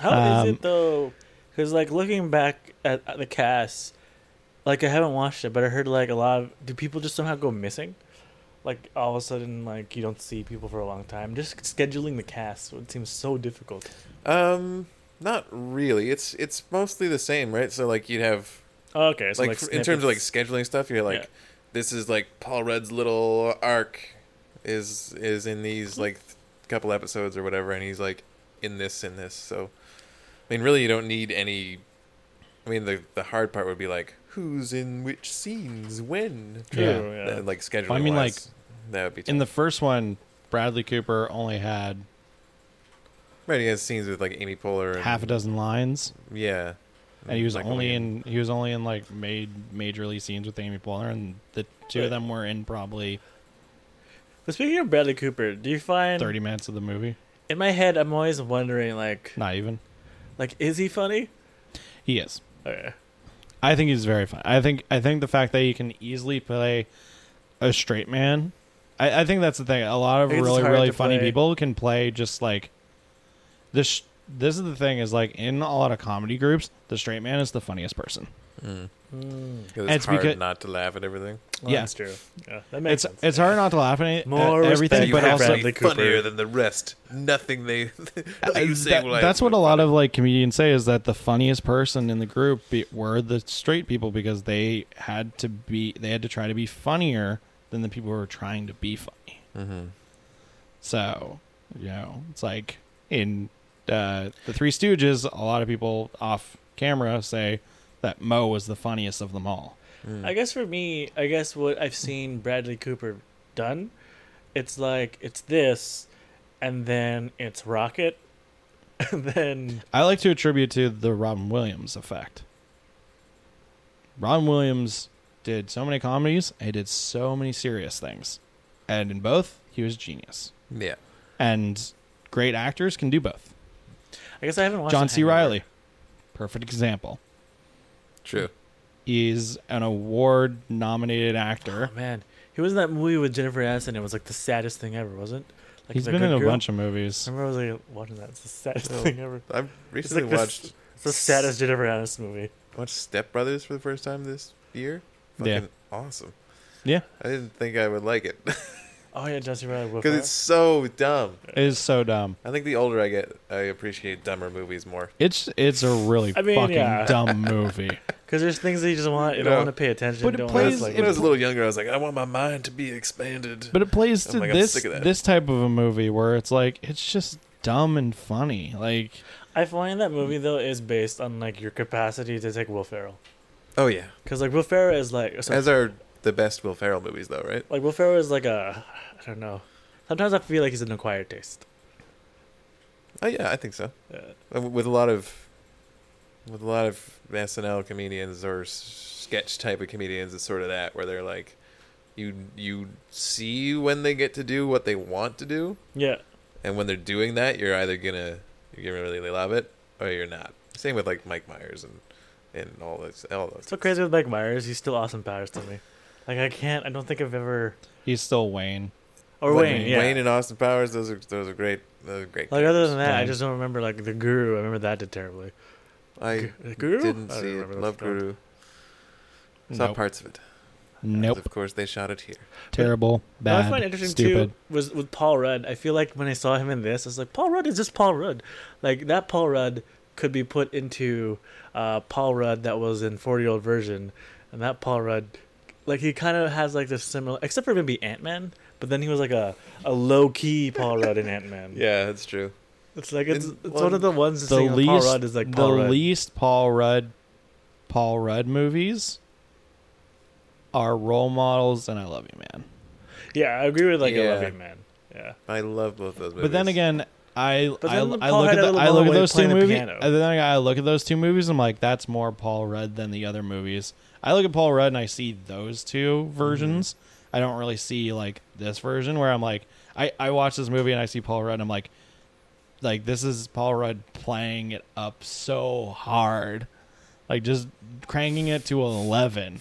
How is Um, it though? Because like looking back at, at the cast, like I haven't watched it, but I heard like a lot of do people just somehow go missing? Like all of a sudden, like you don't see people for a long time. Just scheduling the cast would seem so difficult. Um, not really. It's it's mostly the same, right? So like you'd have Oh, okay, so like, like, in terms of like scheduling stuff, you're like, Yeah. this is like Paul Rudd's little arc is is in these mm-hmm. like th- couple episodes or whatever, and he's like in this in this. So, I mean, really, you don't need any. I mean, the the hard part would be like who's in which scenes when. True, Yeah. yeah. Like scheduling. I mean, wise. That would be In the first one, Bradley Cooper only had right. He has scenes with like Amy Poehler. And, half a dozen lines, Yeah. and he was Michael only oh, Ian. in he was only in like made majorly scenes with Amy Poehler, and the two Right. of them were in probably But speaking of Bradley Cooper, do you find thirty minutes of the movie. in my head I'm always wondering like Not even. like is he funny? He is. Okay. I think he's very fun. I think I think the fact that he can easily play a straight man. I, I think that's the thing. A lot of I guess it's really hard really to funny play. people can play just like this. This is the thing is like in a lot of comedy groups, the straight man is the funniest person. Mm. Mm. 'Cause it's, It's hard becau- not to laugh at everything. Well, Yeah. that's true. Yeah, that makes It's sense. it's hard not to laugh at it- More at everything, but also Bradley Cooper. funnier than the rest. Nothing they. [laughs] nothing you say That- will that's what a lot funny. of like comedians say is that the funniest person in the group be, were the straight people because they had to be they had to try to be funnier than the people who were trying to be funny. Mhm. So you know, it's like in uh, the Three Stooges, a lot of people off camera say that Moe was the funniest of them all. Mm. I guess for me, I guess what I've seen Bradley Cooper done, it's like it's this, and then it's Rocket, [laughs] and then I like to attribute to the Robin Williams effect. Robin Williams did so many comedies, and he did so many serious things. And in both, he was genius. Yeah. And great actors can do both. I guess I haven't watched John C. Hangover. Reilly, perfect example. True. He's an award nominated actor. Oh man, he was in that movie with Jennifer Aniston. It was like the saddest thing ever, wasn't? it? Like He's The been in Good a Girl? bunch of movies. I remember I was like watching that. It's the saddest Oh. [laughs] thing ever. I've recently like this- watched It's the saddest Jennifer Aniston movie. watched Step Brothers for the first time this year. Yeah. Awesome. Yeah, I didn't think I would like it [laughs] Oh yeah, John C. Reilly. Will because it's so dumb. it is so dumb. I think the older I get, I appreciate dumber movies more. It's it's a really [laughs] I mean, fucking yeah. dumb [laughs] movie. Because there's things that you just want. You don't want to pay attention. But it don't plays- want when I was a little [laughs] younger, I was like, I want my mind to be expanded. But it plays to I'm like, I'm this sick of that. this type of a movie where it's like it's just dumb and funny. Like I find that movie though is based on like your capacity to take Will Ferrell. oh yeah, Because like Will Ferrell is like so, as are the best Will Ferrell movies, though, right? like Will Ferrell is like a I don't know. Sometimes I feel like he's an acquired taste. Oh yeah, I think so. Uh, Uh, With a lot of, with a lot of SNL comedians or sketch type of comedians, it's sort of that where they're like, you you see when they get to do what they want to do, yeah, and when they're doing that, you're either gonna you're gonna really love it or you're not. Same with like Mike Myers and and all this all those. so crazy with Mike Myers. He's still awesome Powers to me. Like I can't. I don't think I've ever. he's still Wayne. Or But Wayne. Yeah. Wayne and Austin Powers, those are those are great. Those are great. like other than that, I just don't remember like the Guru. I remember that did terribly. I Guru? didn't I see it. Love film. Guru. Saw Nope. parts of it. Nope. Of course, they shot it here. Terrible. What I find interesting stupid. too was with Paul Rudd. I feel like when I saw him in this, I was like, Paul Rudd is just Paul Rudd. Like that Paul Rudd could be put into uh, Paul Rudd that was in Forty Year Old Virgin, and that Paul Rudd, like he kind of has like this similar, except for maybe Ant Man. But then he was like a, a low key Paul Rudd in Ant Man. Yeah, that's true. it's like it's, In it's one- one of the ones The least Paul Rudd is like Paul the Rudd. least Paul Rudd Paul Rudd movies are role models and I love you man. Yeah, I agree with like I Yeah. love you, man. Yeah, I love both those movies. But then again, I But I, then I Paul look had at a the, little I look moment at when he those two played the movies. piano. And then I look at those two movies. I'm like, that's more Paul Rudd than the other movies. I look at Paul Rudd and I see those two Mm-hmm. versions. I don't really see like this version where I'm like, I I watch this movie and I see Paul Rudd. and I'm like, like this is Paul Rudd playing it up so hard, like just cranking it to eleven.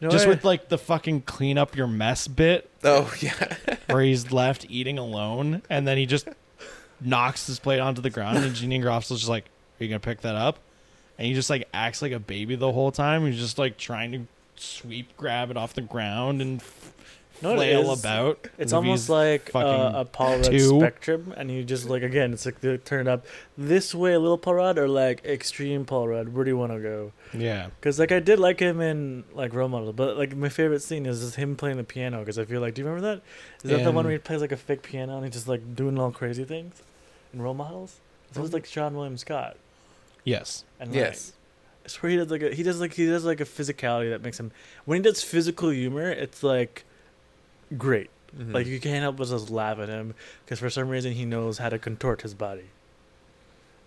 Know just what? with like the fucking clean up your mess bit oh yeah, [laughs] where he's left eating alone, and then he just knocks his plate onto the ground, and Janeane Garofalo's just like, "Are you gonna pick that up?" And he just like acts like a baby the whole time. He's just like trying to sweep, grab it off the ground, and f- No, it flail is. about. It's almost like uh, a Paul Rudd two. spectrum, and you just like again, it's like they turn it up this way, a little Paul Rudd, or like extreme Paul Rudd. Where do you want to go? yeah. Because like I did like him in like Role Model, but like my favorite scene is just him playing the piano. Because I feel like, do you remember that? Is that the one where he plays like a fake piano and he's just like doing all crazy things in Role Models? It was like Seann William Scott, Yes. and yes. like, it's where he does like a, he does like he does like a physicality that makes him when he does physical humor, it's like great. Mhm. Like you can't help but just laugh at him because for some reason he knows how to contort his body.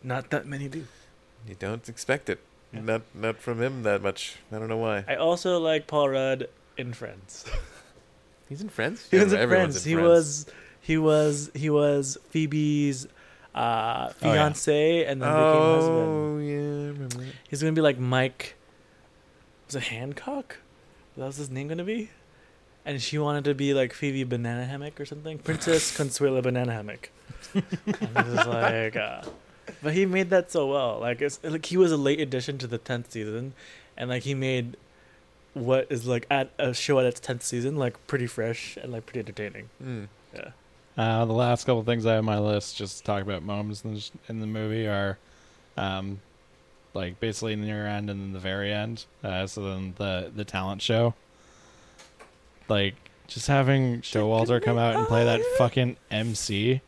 Not that many do. you don't expect it. Yeah. Not not from him that much. I don't know why. I also like Paul Rudd in Friends. He's in Friends. He was in Everyone's Friends. He was he was he was Phoebe's uh, Oh, yeah. and then became husband. Oh yeah, remember. that. He's gonna be like Mike. Was it Hancock? That was his name gonna be. And she wanted to be like Phoebe Banana Hammock or something. Princess [laughs] Consuela Banana Hammock. and it was like, uh, but he made that so well. Like it's like he was a late addition to the tenth season, and like he made what is like at a show at its tenth season like pretty fresh and like pretty entertaining. Mm. Yeah. Uh, the last couple things I have on my list, just to talk about moments in the, in the movie, are um, like basically near end and then the very end. Uh, so then the the talent show, like just having Showalter come out and play that fucking MC,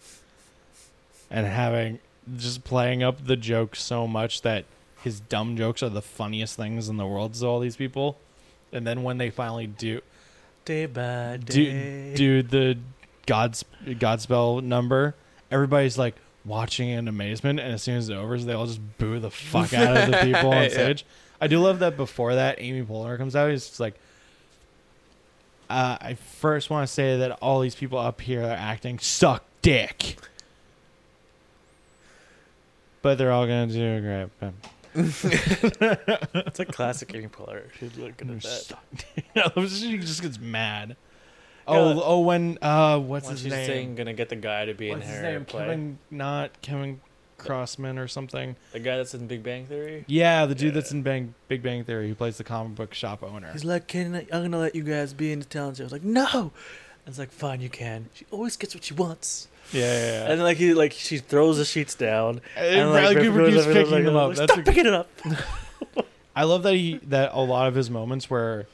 and having just playing up the joke so much that his dumb jokes are the funniest things in the world to all these people, and then when they finally do Day by do, day. do the God's Godspell number, everybody's like watching in amazement, and as soon as it's over, they all just boo the fuck out of the [laughs] people on Yeah. stage. I do love that before that, Amy Poehler comes out. He's just like, uh, I first want to say that all these people up here are acting suck dick, but they're all gonna do a great. but It's a classic Amy Poehler. She's they're at that. suck [laughs] dick. [laughs] she just gets mad. Yeah, Oh, like- oh, when uh, what's When his she's name? saying gonna get the guy to be What's in his her name? play. Kevin, not Kevin Crossman or something. The guy that's in Big Bang Theory. Yeah, the dude Yeah. that's in Bang, Big Bang Theory who plays the comic book shop owner. He's like, "Can I, I'm gonna let you guys be in the talent show?" I was like, "No." And it's like, "Fine, you can." She always gets what she wants. Yeah, yeah, yeah. And like he like she throws the sheets down. And like, Bradley Griffin Cooper goes keeps over to picking like, them up. like, That's Stop a- picking it up. [laughs] I love that he that a lot of his moments where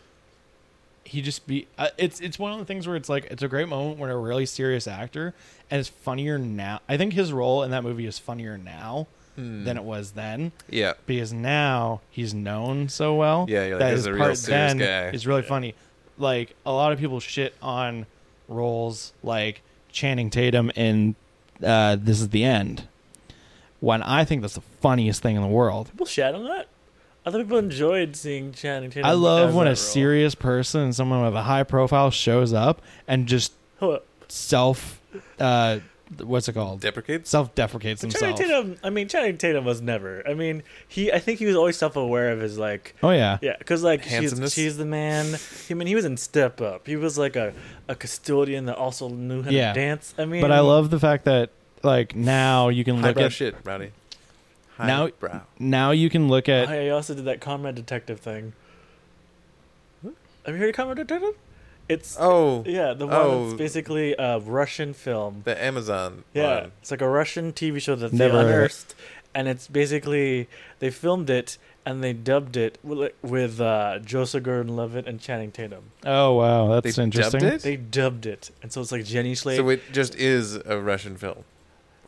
he just be uh, it's it's one of the things where it's like it's a great moment when a really serious actor and it's funnier now. I think his role in that movie is funnier now Hmm. than it was then Yeah. because now he's known so well. Yeah, you're like, that his a real part serious then guy. is really Yeah. funny. Like a lot of people shit on roles like Channing Tatum in uh, This Is the End. When I think that's the funniest thing in the world. People shat on that. Other people enjoyed seeing Channing Tatum. I love when a role. serious person and someone with a high profile shows up and just Hold self, uh, what's it called? Deprecates. Self deprecates But Channing. Tatum. I mean, Channing Tatum was never. I mean, he. I think he was always self-aware of his like. Oh yeah, Yeah, because like she's, she's the man. I mean, he was in Step Up. He was like a, a custodian that also knew how Yeah. to dance. I mean, but I love the fact that like now you can look at shit, Rowdy. Now- Highbrow. now you can look at I also did that Comrade Detective thing. Have you heard of Comrade Detective? It's Oh, yeah, the one Oh. that's basically a Russian film. the Amazon. Yeah, one. it's like a Russian TV show that Never they heard of unearthed, and it's basically they filmed it and they dubbed it with, with uh, Joseph Gordon-Levitt and Channing Tatum. oh wow that's They interesting. dubbed it? They dubbed it, and so it's like Jenny Slate. So it just is a Russian film,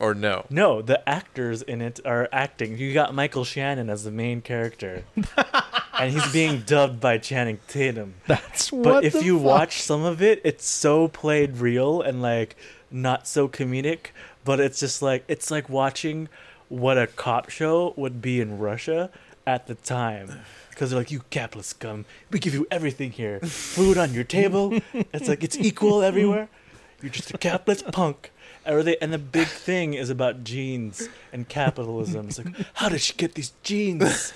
or no? no, the actors in it are acting. You got Michael Shannon as the main character, [laughs] and he's being dubbed by Channing Tatum. That's what. But if the you fuck? watch some of it, it's so played real and like not so comedic. But it's just like it's like watching what a cop show would be in Russia at the time. [sighs] Because they're like, you capitalist scum, we give you everything here, food on your table. [laughs] It's like it's equal everywhere. You're just a capitalist punk. Or they, and the big thing is about genes and capitalism. It's like, how did she get these genes?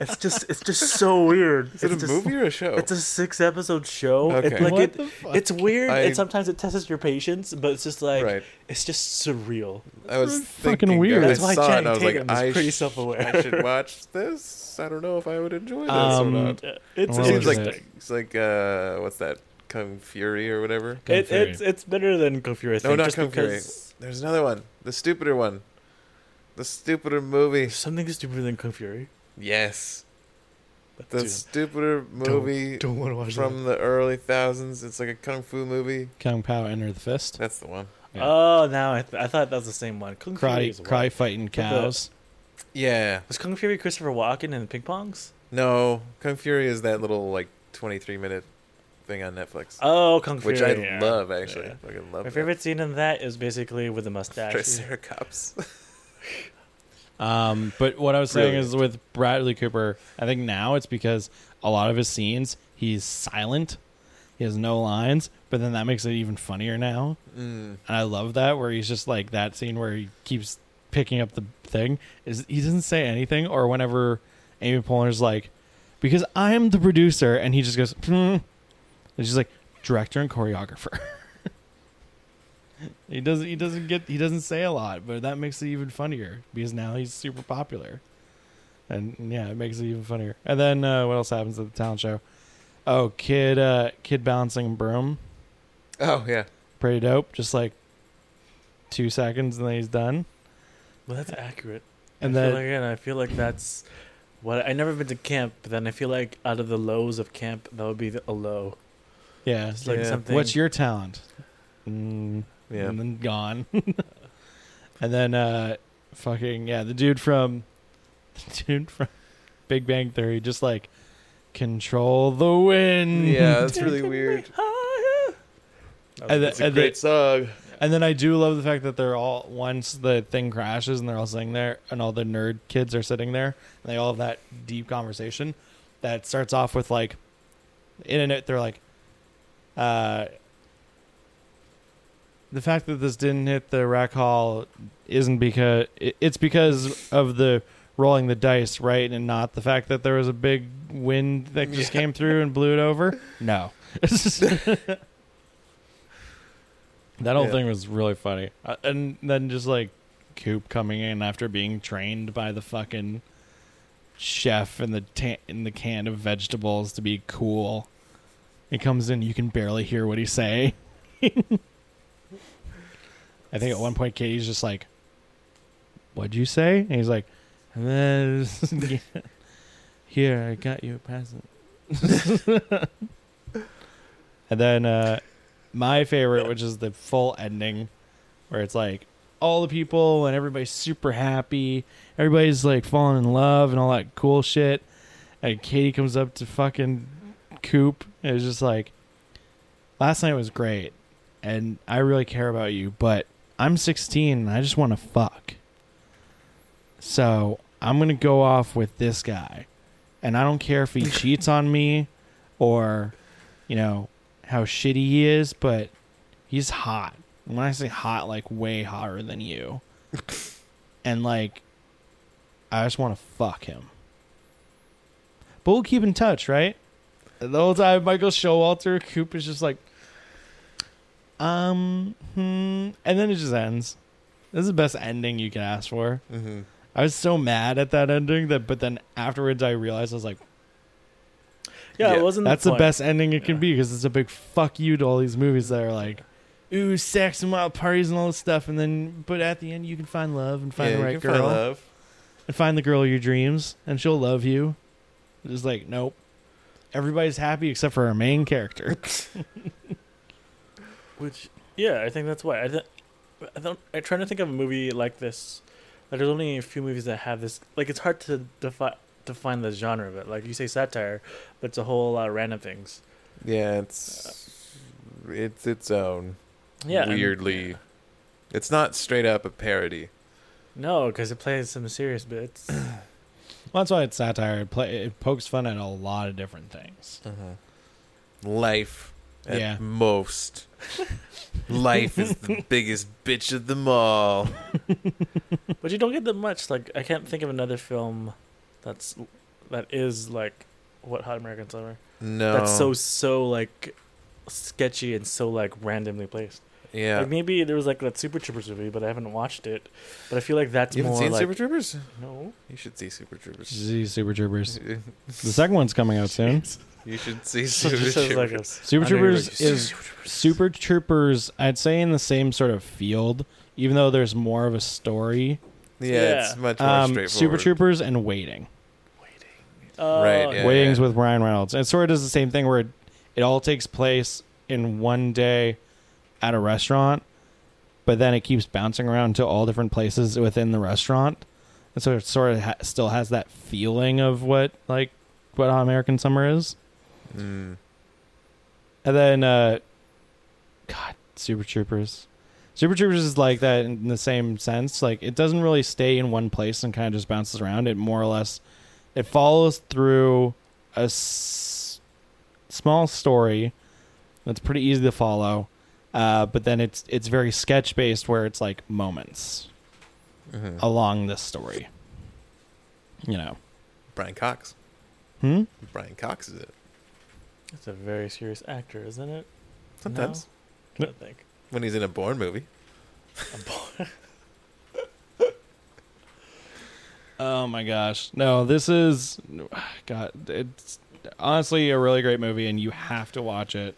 It's just, it's just so weird. Is it It's a just- movie or a show? it's a six episode show. Okay. It's like What it, the fuck? it's weird I- and sometimes it tests your patience, but it's just like right. it's just surreal. I was Really fucking thinking, weird. I That's why saw it Channing and I was like, is I pretty sh- self-aware. I should watch this. I don't know if I would enjoy this Um, or not. It's What It seems like it's like uh, what's that? Kung Fury or whatever. Kung it, Fury. it's it's better than Kung Fury. I No, not just Kung Fury. There's another one, the stupider one, the stupider movie. there's something stupider than Kung Fury. Yes, But the dude, stupider movie don't want to watch from the early thousands. It's like a kung fu movie. Kung Pao Enter the Fist. That's the one. Yeah. Oh, now I, th- I thought that was the same one. Kung Fury Karate, is karate wild. fighting the- Yeah. Was Kung Fury Christopher Walken in the ping pongs? No, Kung Fury is that little like 23 minute thing on Netflix, Oh, Kung Fu. which I yeah. love actually. Yeah. I fucking love My that. favorite scene in that is basically with the mustache. Triceratops. [laughs] Um, but what I was saying is with Bradley Cooper, I think now it's because a lot of his scenes he's silent, he has no lines, but then that makes it even funnier now. mm. And I love that where he's just like that scene where he keeps picking up the thing is he doesn't say anything or whenever Amy Poehler's like because I'm the producer and he just goes hmm. And she's like director and choreographer. [laughs] he doesn't he doesn't get he doesn't say a lot, but that makes it even funnier because now he's super popular. And yeah, it makes it even funnier. And then uh, what else happens at the talent show? Oh, kid uh kid balancing broom Oh yeah. pretty dope. Just like two seconds and then he's done. Well, that's accurate. And I feel then like, again, I feel like that's what I never been to camp, but then I feel like out of the lows of camp, that would be the, a low. Yeah, It's like Yeah. something. what's your talent? Mm, Yeah. and then gone. [laughs] and then uh, fucking yeah, the dude from [laughs] the dude from Big Bang Theory just like control the wind. Yeah, [laughs] that's really weird. And That's the- a and the- great song. And then I do love the fact that they're all once the thing crashes and they're all sitting there and all the nerd kids are sitting there and they all have that deep conversation that starts off with like in it they're like uh the fact that this didn't hit the rack hall isn't because it's because of the rolling the dice right and not the fact that there was a big wind that just Yeah. came through and blew it over no [laughs] that whole Yeah. thing was really funny uh, and then just like coop coming in after being trained by the fucking chef in the ta- in the can of vegetables to be cool he comes in you can barely hear what he's saying [laughs] I think at one point Katie's just like, "What'd you say?" And he's like, [laughs] "Here, I got you a present." [laughs] and then uh, my favorite, which is the full ending, where it's like all the people and everybody's super happy, everybody's like falling in love and all that cool shit. And Katie comes up to fucking Coop. It was just like, last night was great, and I really care about you, but I'm 16 and I just want to fuck. So I'm gonna go off with this guy, and I don't care if he [laughs] cheats on me, or, you know, how shitty he is, but he's hot. And when I say hot, like way hotter than you, [laughs] and like, I just want to fuck him. But we'll keep in touch, right? The whole time, Michael Showalter, Coop is just like, um, hmm, and then it just ends. This is the best ending you can ask for. hmm I was so mad at that ending that, but then afterwards I realized I was like, Yeah, Yeah, it wasn't. that's the point. best ending it can Yeah. be because it's a big fuck you to all these movies that are like, ooh, sex and wild parties and all this stuff, and then but at the end you can find love and find yeah, the you right can girl find love. and find the girl of your dreams, and she'll love you. It's just like nope, everybody's happy except for our main character. [laughs] Which, yeah, I think that's why. I, th- I don't. I'm trying to think of a movie like this. Like, there's only a few movies that have this. Like, it's hard to defi- define the genre of it. Like you say, satire, but it's a whole lot of random things. Yeah, it's it's its own Yeah, and- weirdly. It's not straight up a parody. No, because it plays some serious bits. [clears throat] Well, that's why it's satire. It, play, it pokes fun at a lot of different things. Uh-huh. Life at Yeah. most. [laughs] Life is the biggest bitch of them all. [laughs] but you don't get that much. Like I can't think of another film that's that is like Wet Hot American Summer. No, That's so so like sketchy and so like randomly placed. Yeah. Like maybe there was like that Super Troopers movie, but I haven't watched it. But I feel like that's you haven't more seen like Super Troopers? no. You should see Super Troopers. See Super Troopers. [laughs] The second one's coming out soon. [laughs] you should see Super just as like Troopers. a Super I know you're Troopers like, is Super Troopers. I'd say in the same sort of field, even though there's more of a story. yeah, it's much more Um, straightforward. Super Troopers and Waiting. Oh, Right, yeah. Waiting's with Ryan Reynolds. It sort of does the same thing where it, it all takes place in one day at a restaurant, but then it keeps bouncing around to all different places within the restaurant. And so it sort of ha- still has that feeling of what like what American Summer is. Mm. And then, uh, God, Super Troopers. Super Troopers is like that in the same sense. Like it doesn't really stay in one place and kind of just bounces around. It more or less, it follows through a s- small story that's pretty easy to follow. Uh, but then it's it's very sketch based, where it's like moments Mhm. along this story. You know. Brian Cox. Hmm. Brian Cox is it. It's a very serious actor, isn't it? Sometimes No? I think. when he's in a Bourne movie. A boy- [laughs] Oh my gosh. No, this is God, it's honestly a really great movie and you have to watch it.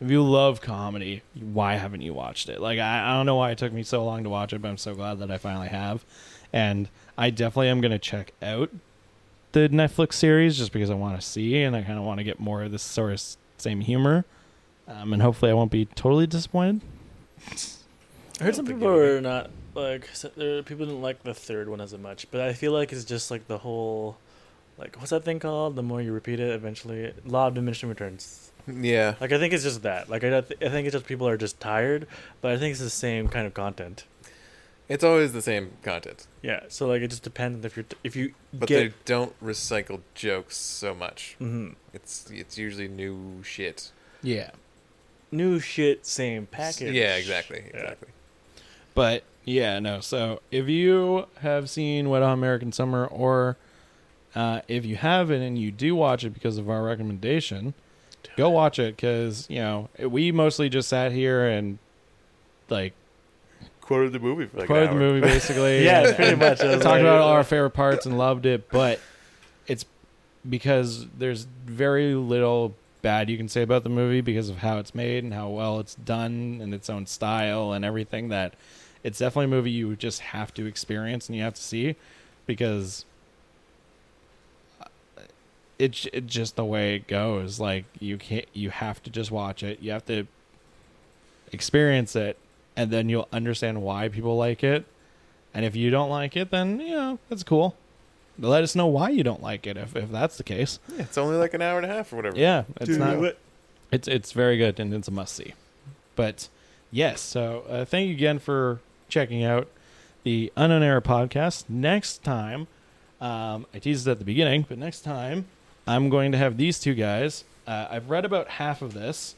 If you love comedy, why haven't you watched it? Like I, I don't know why it took me so long to watch it, but I'm so glad that I finally have. And I definitely am gonna check out the Netflix series just because I want to see and I kind of want to get more of this sort of same humor. Um, and hopefully I won't be totally disappointed. I heard some people were not like s- there. People didn't like the third one as much, but I feel like it's just like the whole, like what's that thing called? The more you repeat it, eventually, law of diminishing returns. Yeah. Like I think it's just that. Like I, don't th- I think it's just people are just tired, but I think it's the same kind of content. It's always the same content, Yeah. So like it just depends if you're t- if you but get. they don't recycle jokes so much. Mhm. It's it's usually new shit. Yeah. New shit, same package. Yeah, exactly, Yeah. exactly. But yeah, no. So if you have seen Wet Hot American Summer, or uh, if you haven't and you do watch it because of our recommendation, go watch it because you know we mostly just sat here and like Quoted the movie for like quoted the movie basically. [laughs] Yeah, and pretty much. [laughs] Talked like- about all our favorite parts and loved it, but it's because there's very little bad you can say about the movie because of how it's made and how well it's done and its own style and everything that it's definitely a movie you just have to experience and you have to see because it's it just the way it goes like you can't you have to just watch it you have to experience it and then you'll understand why people like it and if you don't like it then you know that's cool let us know why you don't like it if, if that's the case Yeah, it's only like an hour and a half or whatever. yeah it's Do not it's it's very good and it's a must see. But yes, so uh, thank you again for checking out the Unknown Error podcast. Next time, um, I teased it at the beginning, but next time I'm going to have these two guys. Uh, I've read about half of this,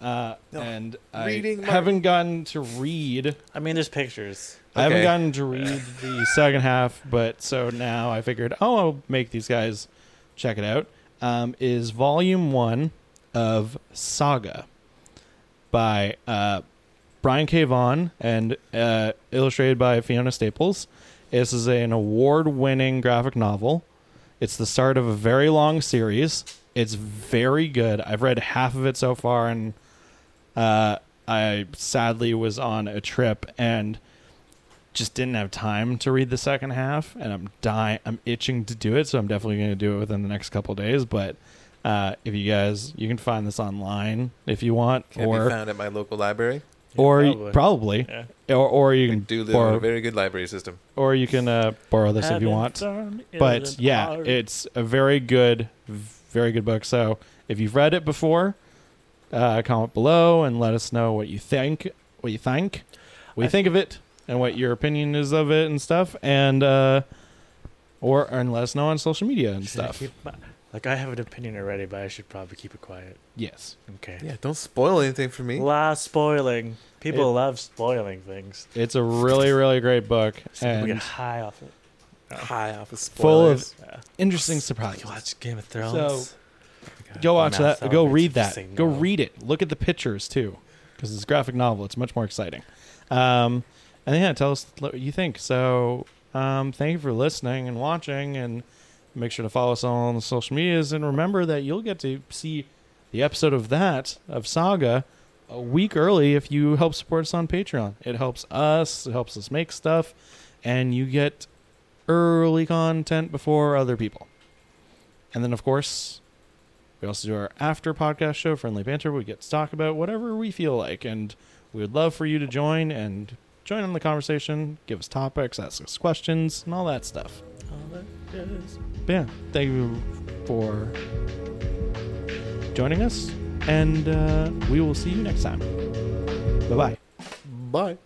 uh, No, and I reading, Mark. haven't gotten to read. I mean, there's pictures. I haven't Okay. gotten to read the second half, but so now I figured, oh, I'll make these guys check it out. Um, is volume one of Saga by uh, Brian K. Vaughan and uh, illustrated by Fiona Staples. This is an award winning graphic novel. It's the start of a very long series. It's very good. I've read half of it so far, and uh, I sadly was on a trip and just didn't have time to read the second half, and I'm dying. I'm itching to do it, so I'm definitely going to do it within the next couple days. But uh, if you guys, you can find this online if you want, Can be or found at my local library. Or you- probably. probably, Yeah. or or you can do live in borrow, a very good library system. or you can uh, borrow this if you want. But yeah, hard. it's a very good, very good book. So if you've read it before, uh, comment below and let us know what you think. What you think, what you I think of it, and what your opinion is of it and stuff. And uh, or and let us know on social media and Should stuff. keep my- like I have an opinion already, but I should probably keep it quiet. yes, Okay. Yeah, don't spoil anything for me. La spoiling. People It- love spoiling things. it's a really, really great book [laughs] Some people get high off it. High off of Full of- Yeah. interesting You surprises. watch Game of Thrones. Go watch that. Go read that. Go no. read it. Look at the pictures too, because it's a graphic novel. It's much more exciting. Um, and yeah, tell us what you think. So, um, thank you for listening and watching, and make sure to follow us on the social medias. And remember that you'll get to see the episode of that of Saga a week early if you help support us on Patreon. It helps us. It helps us make stuff, and you get early content before other people. And then, of course, we also do our after podcast show, Friendly Banter. We get to talk about whatever we feel like. And we would love for you to join and join in the conversation, give us topics, ask us questions, and all that stuff. All that is- But yeah, thank you for joining us. And uh, we will see you next time. Bye bye. Bye.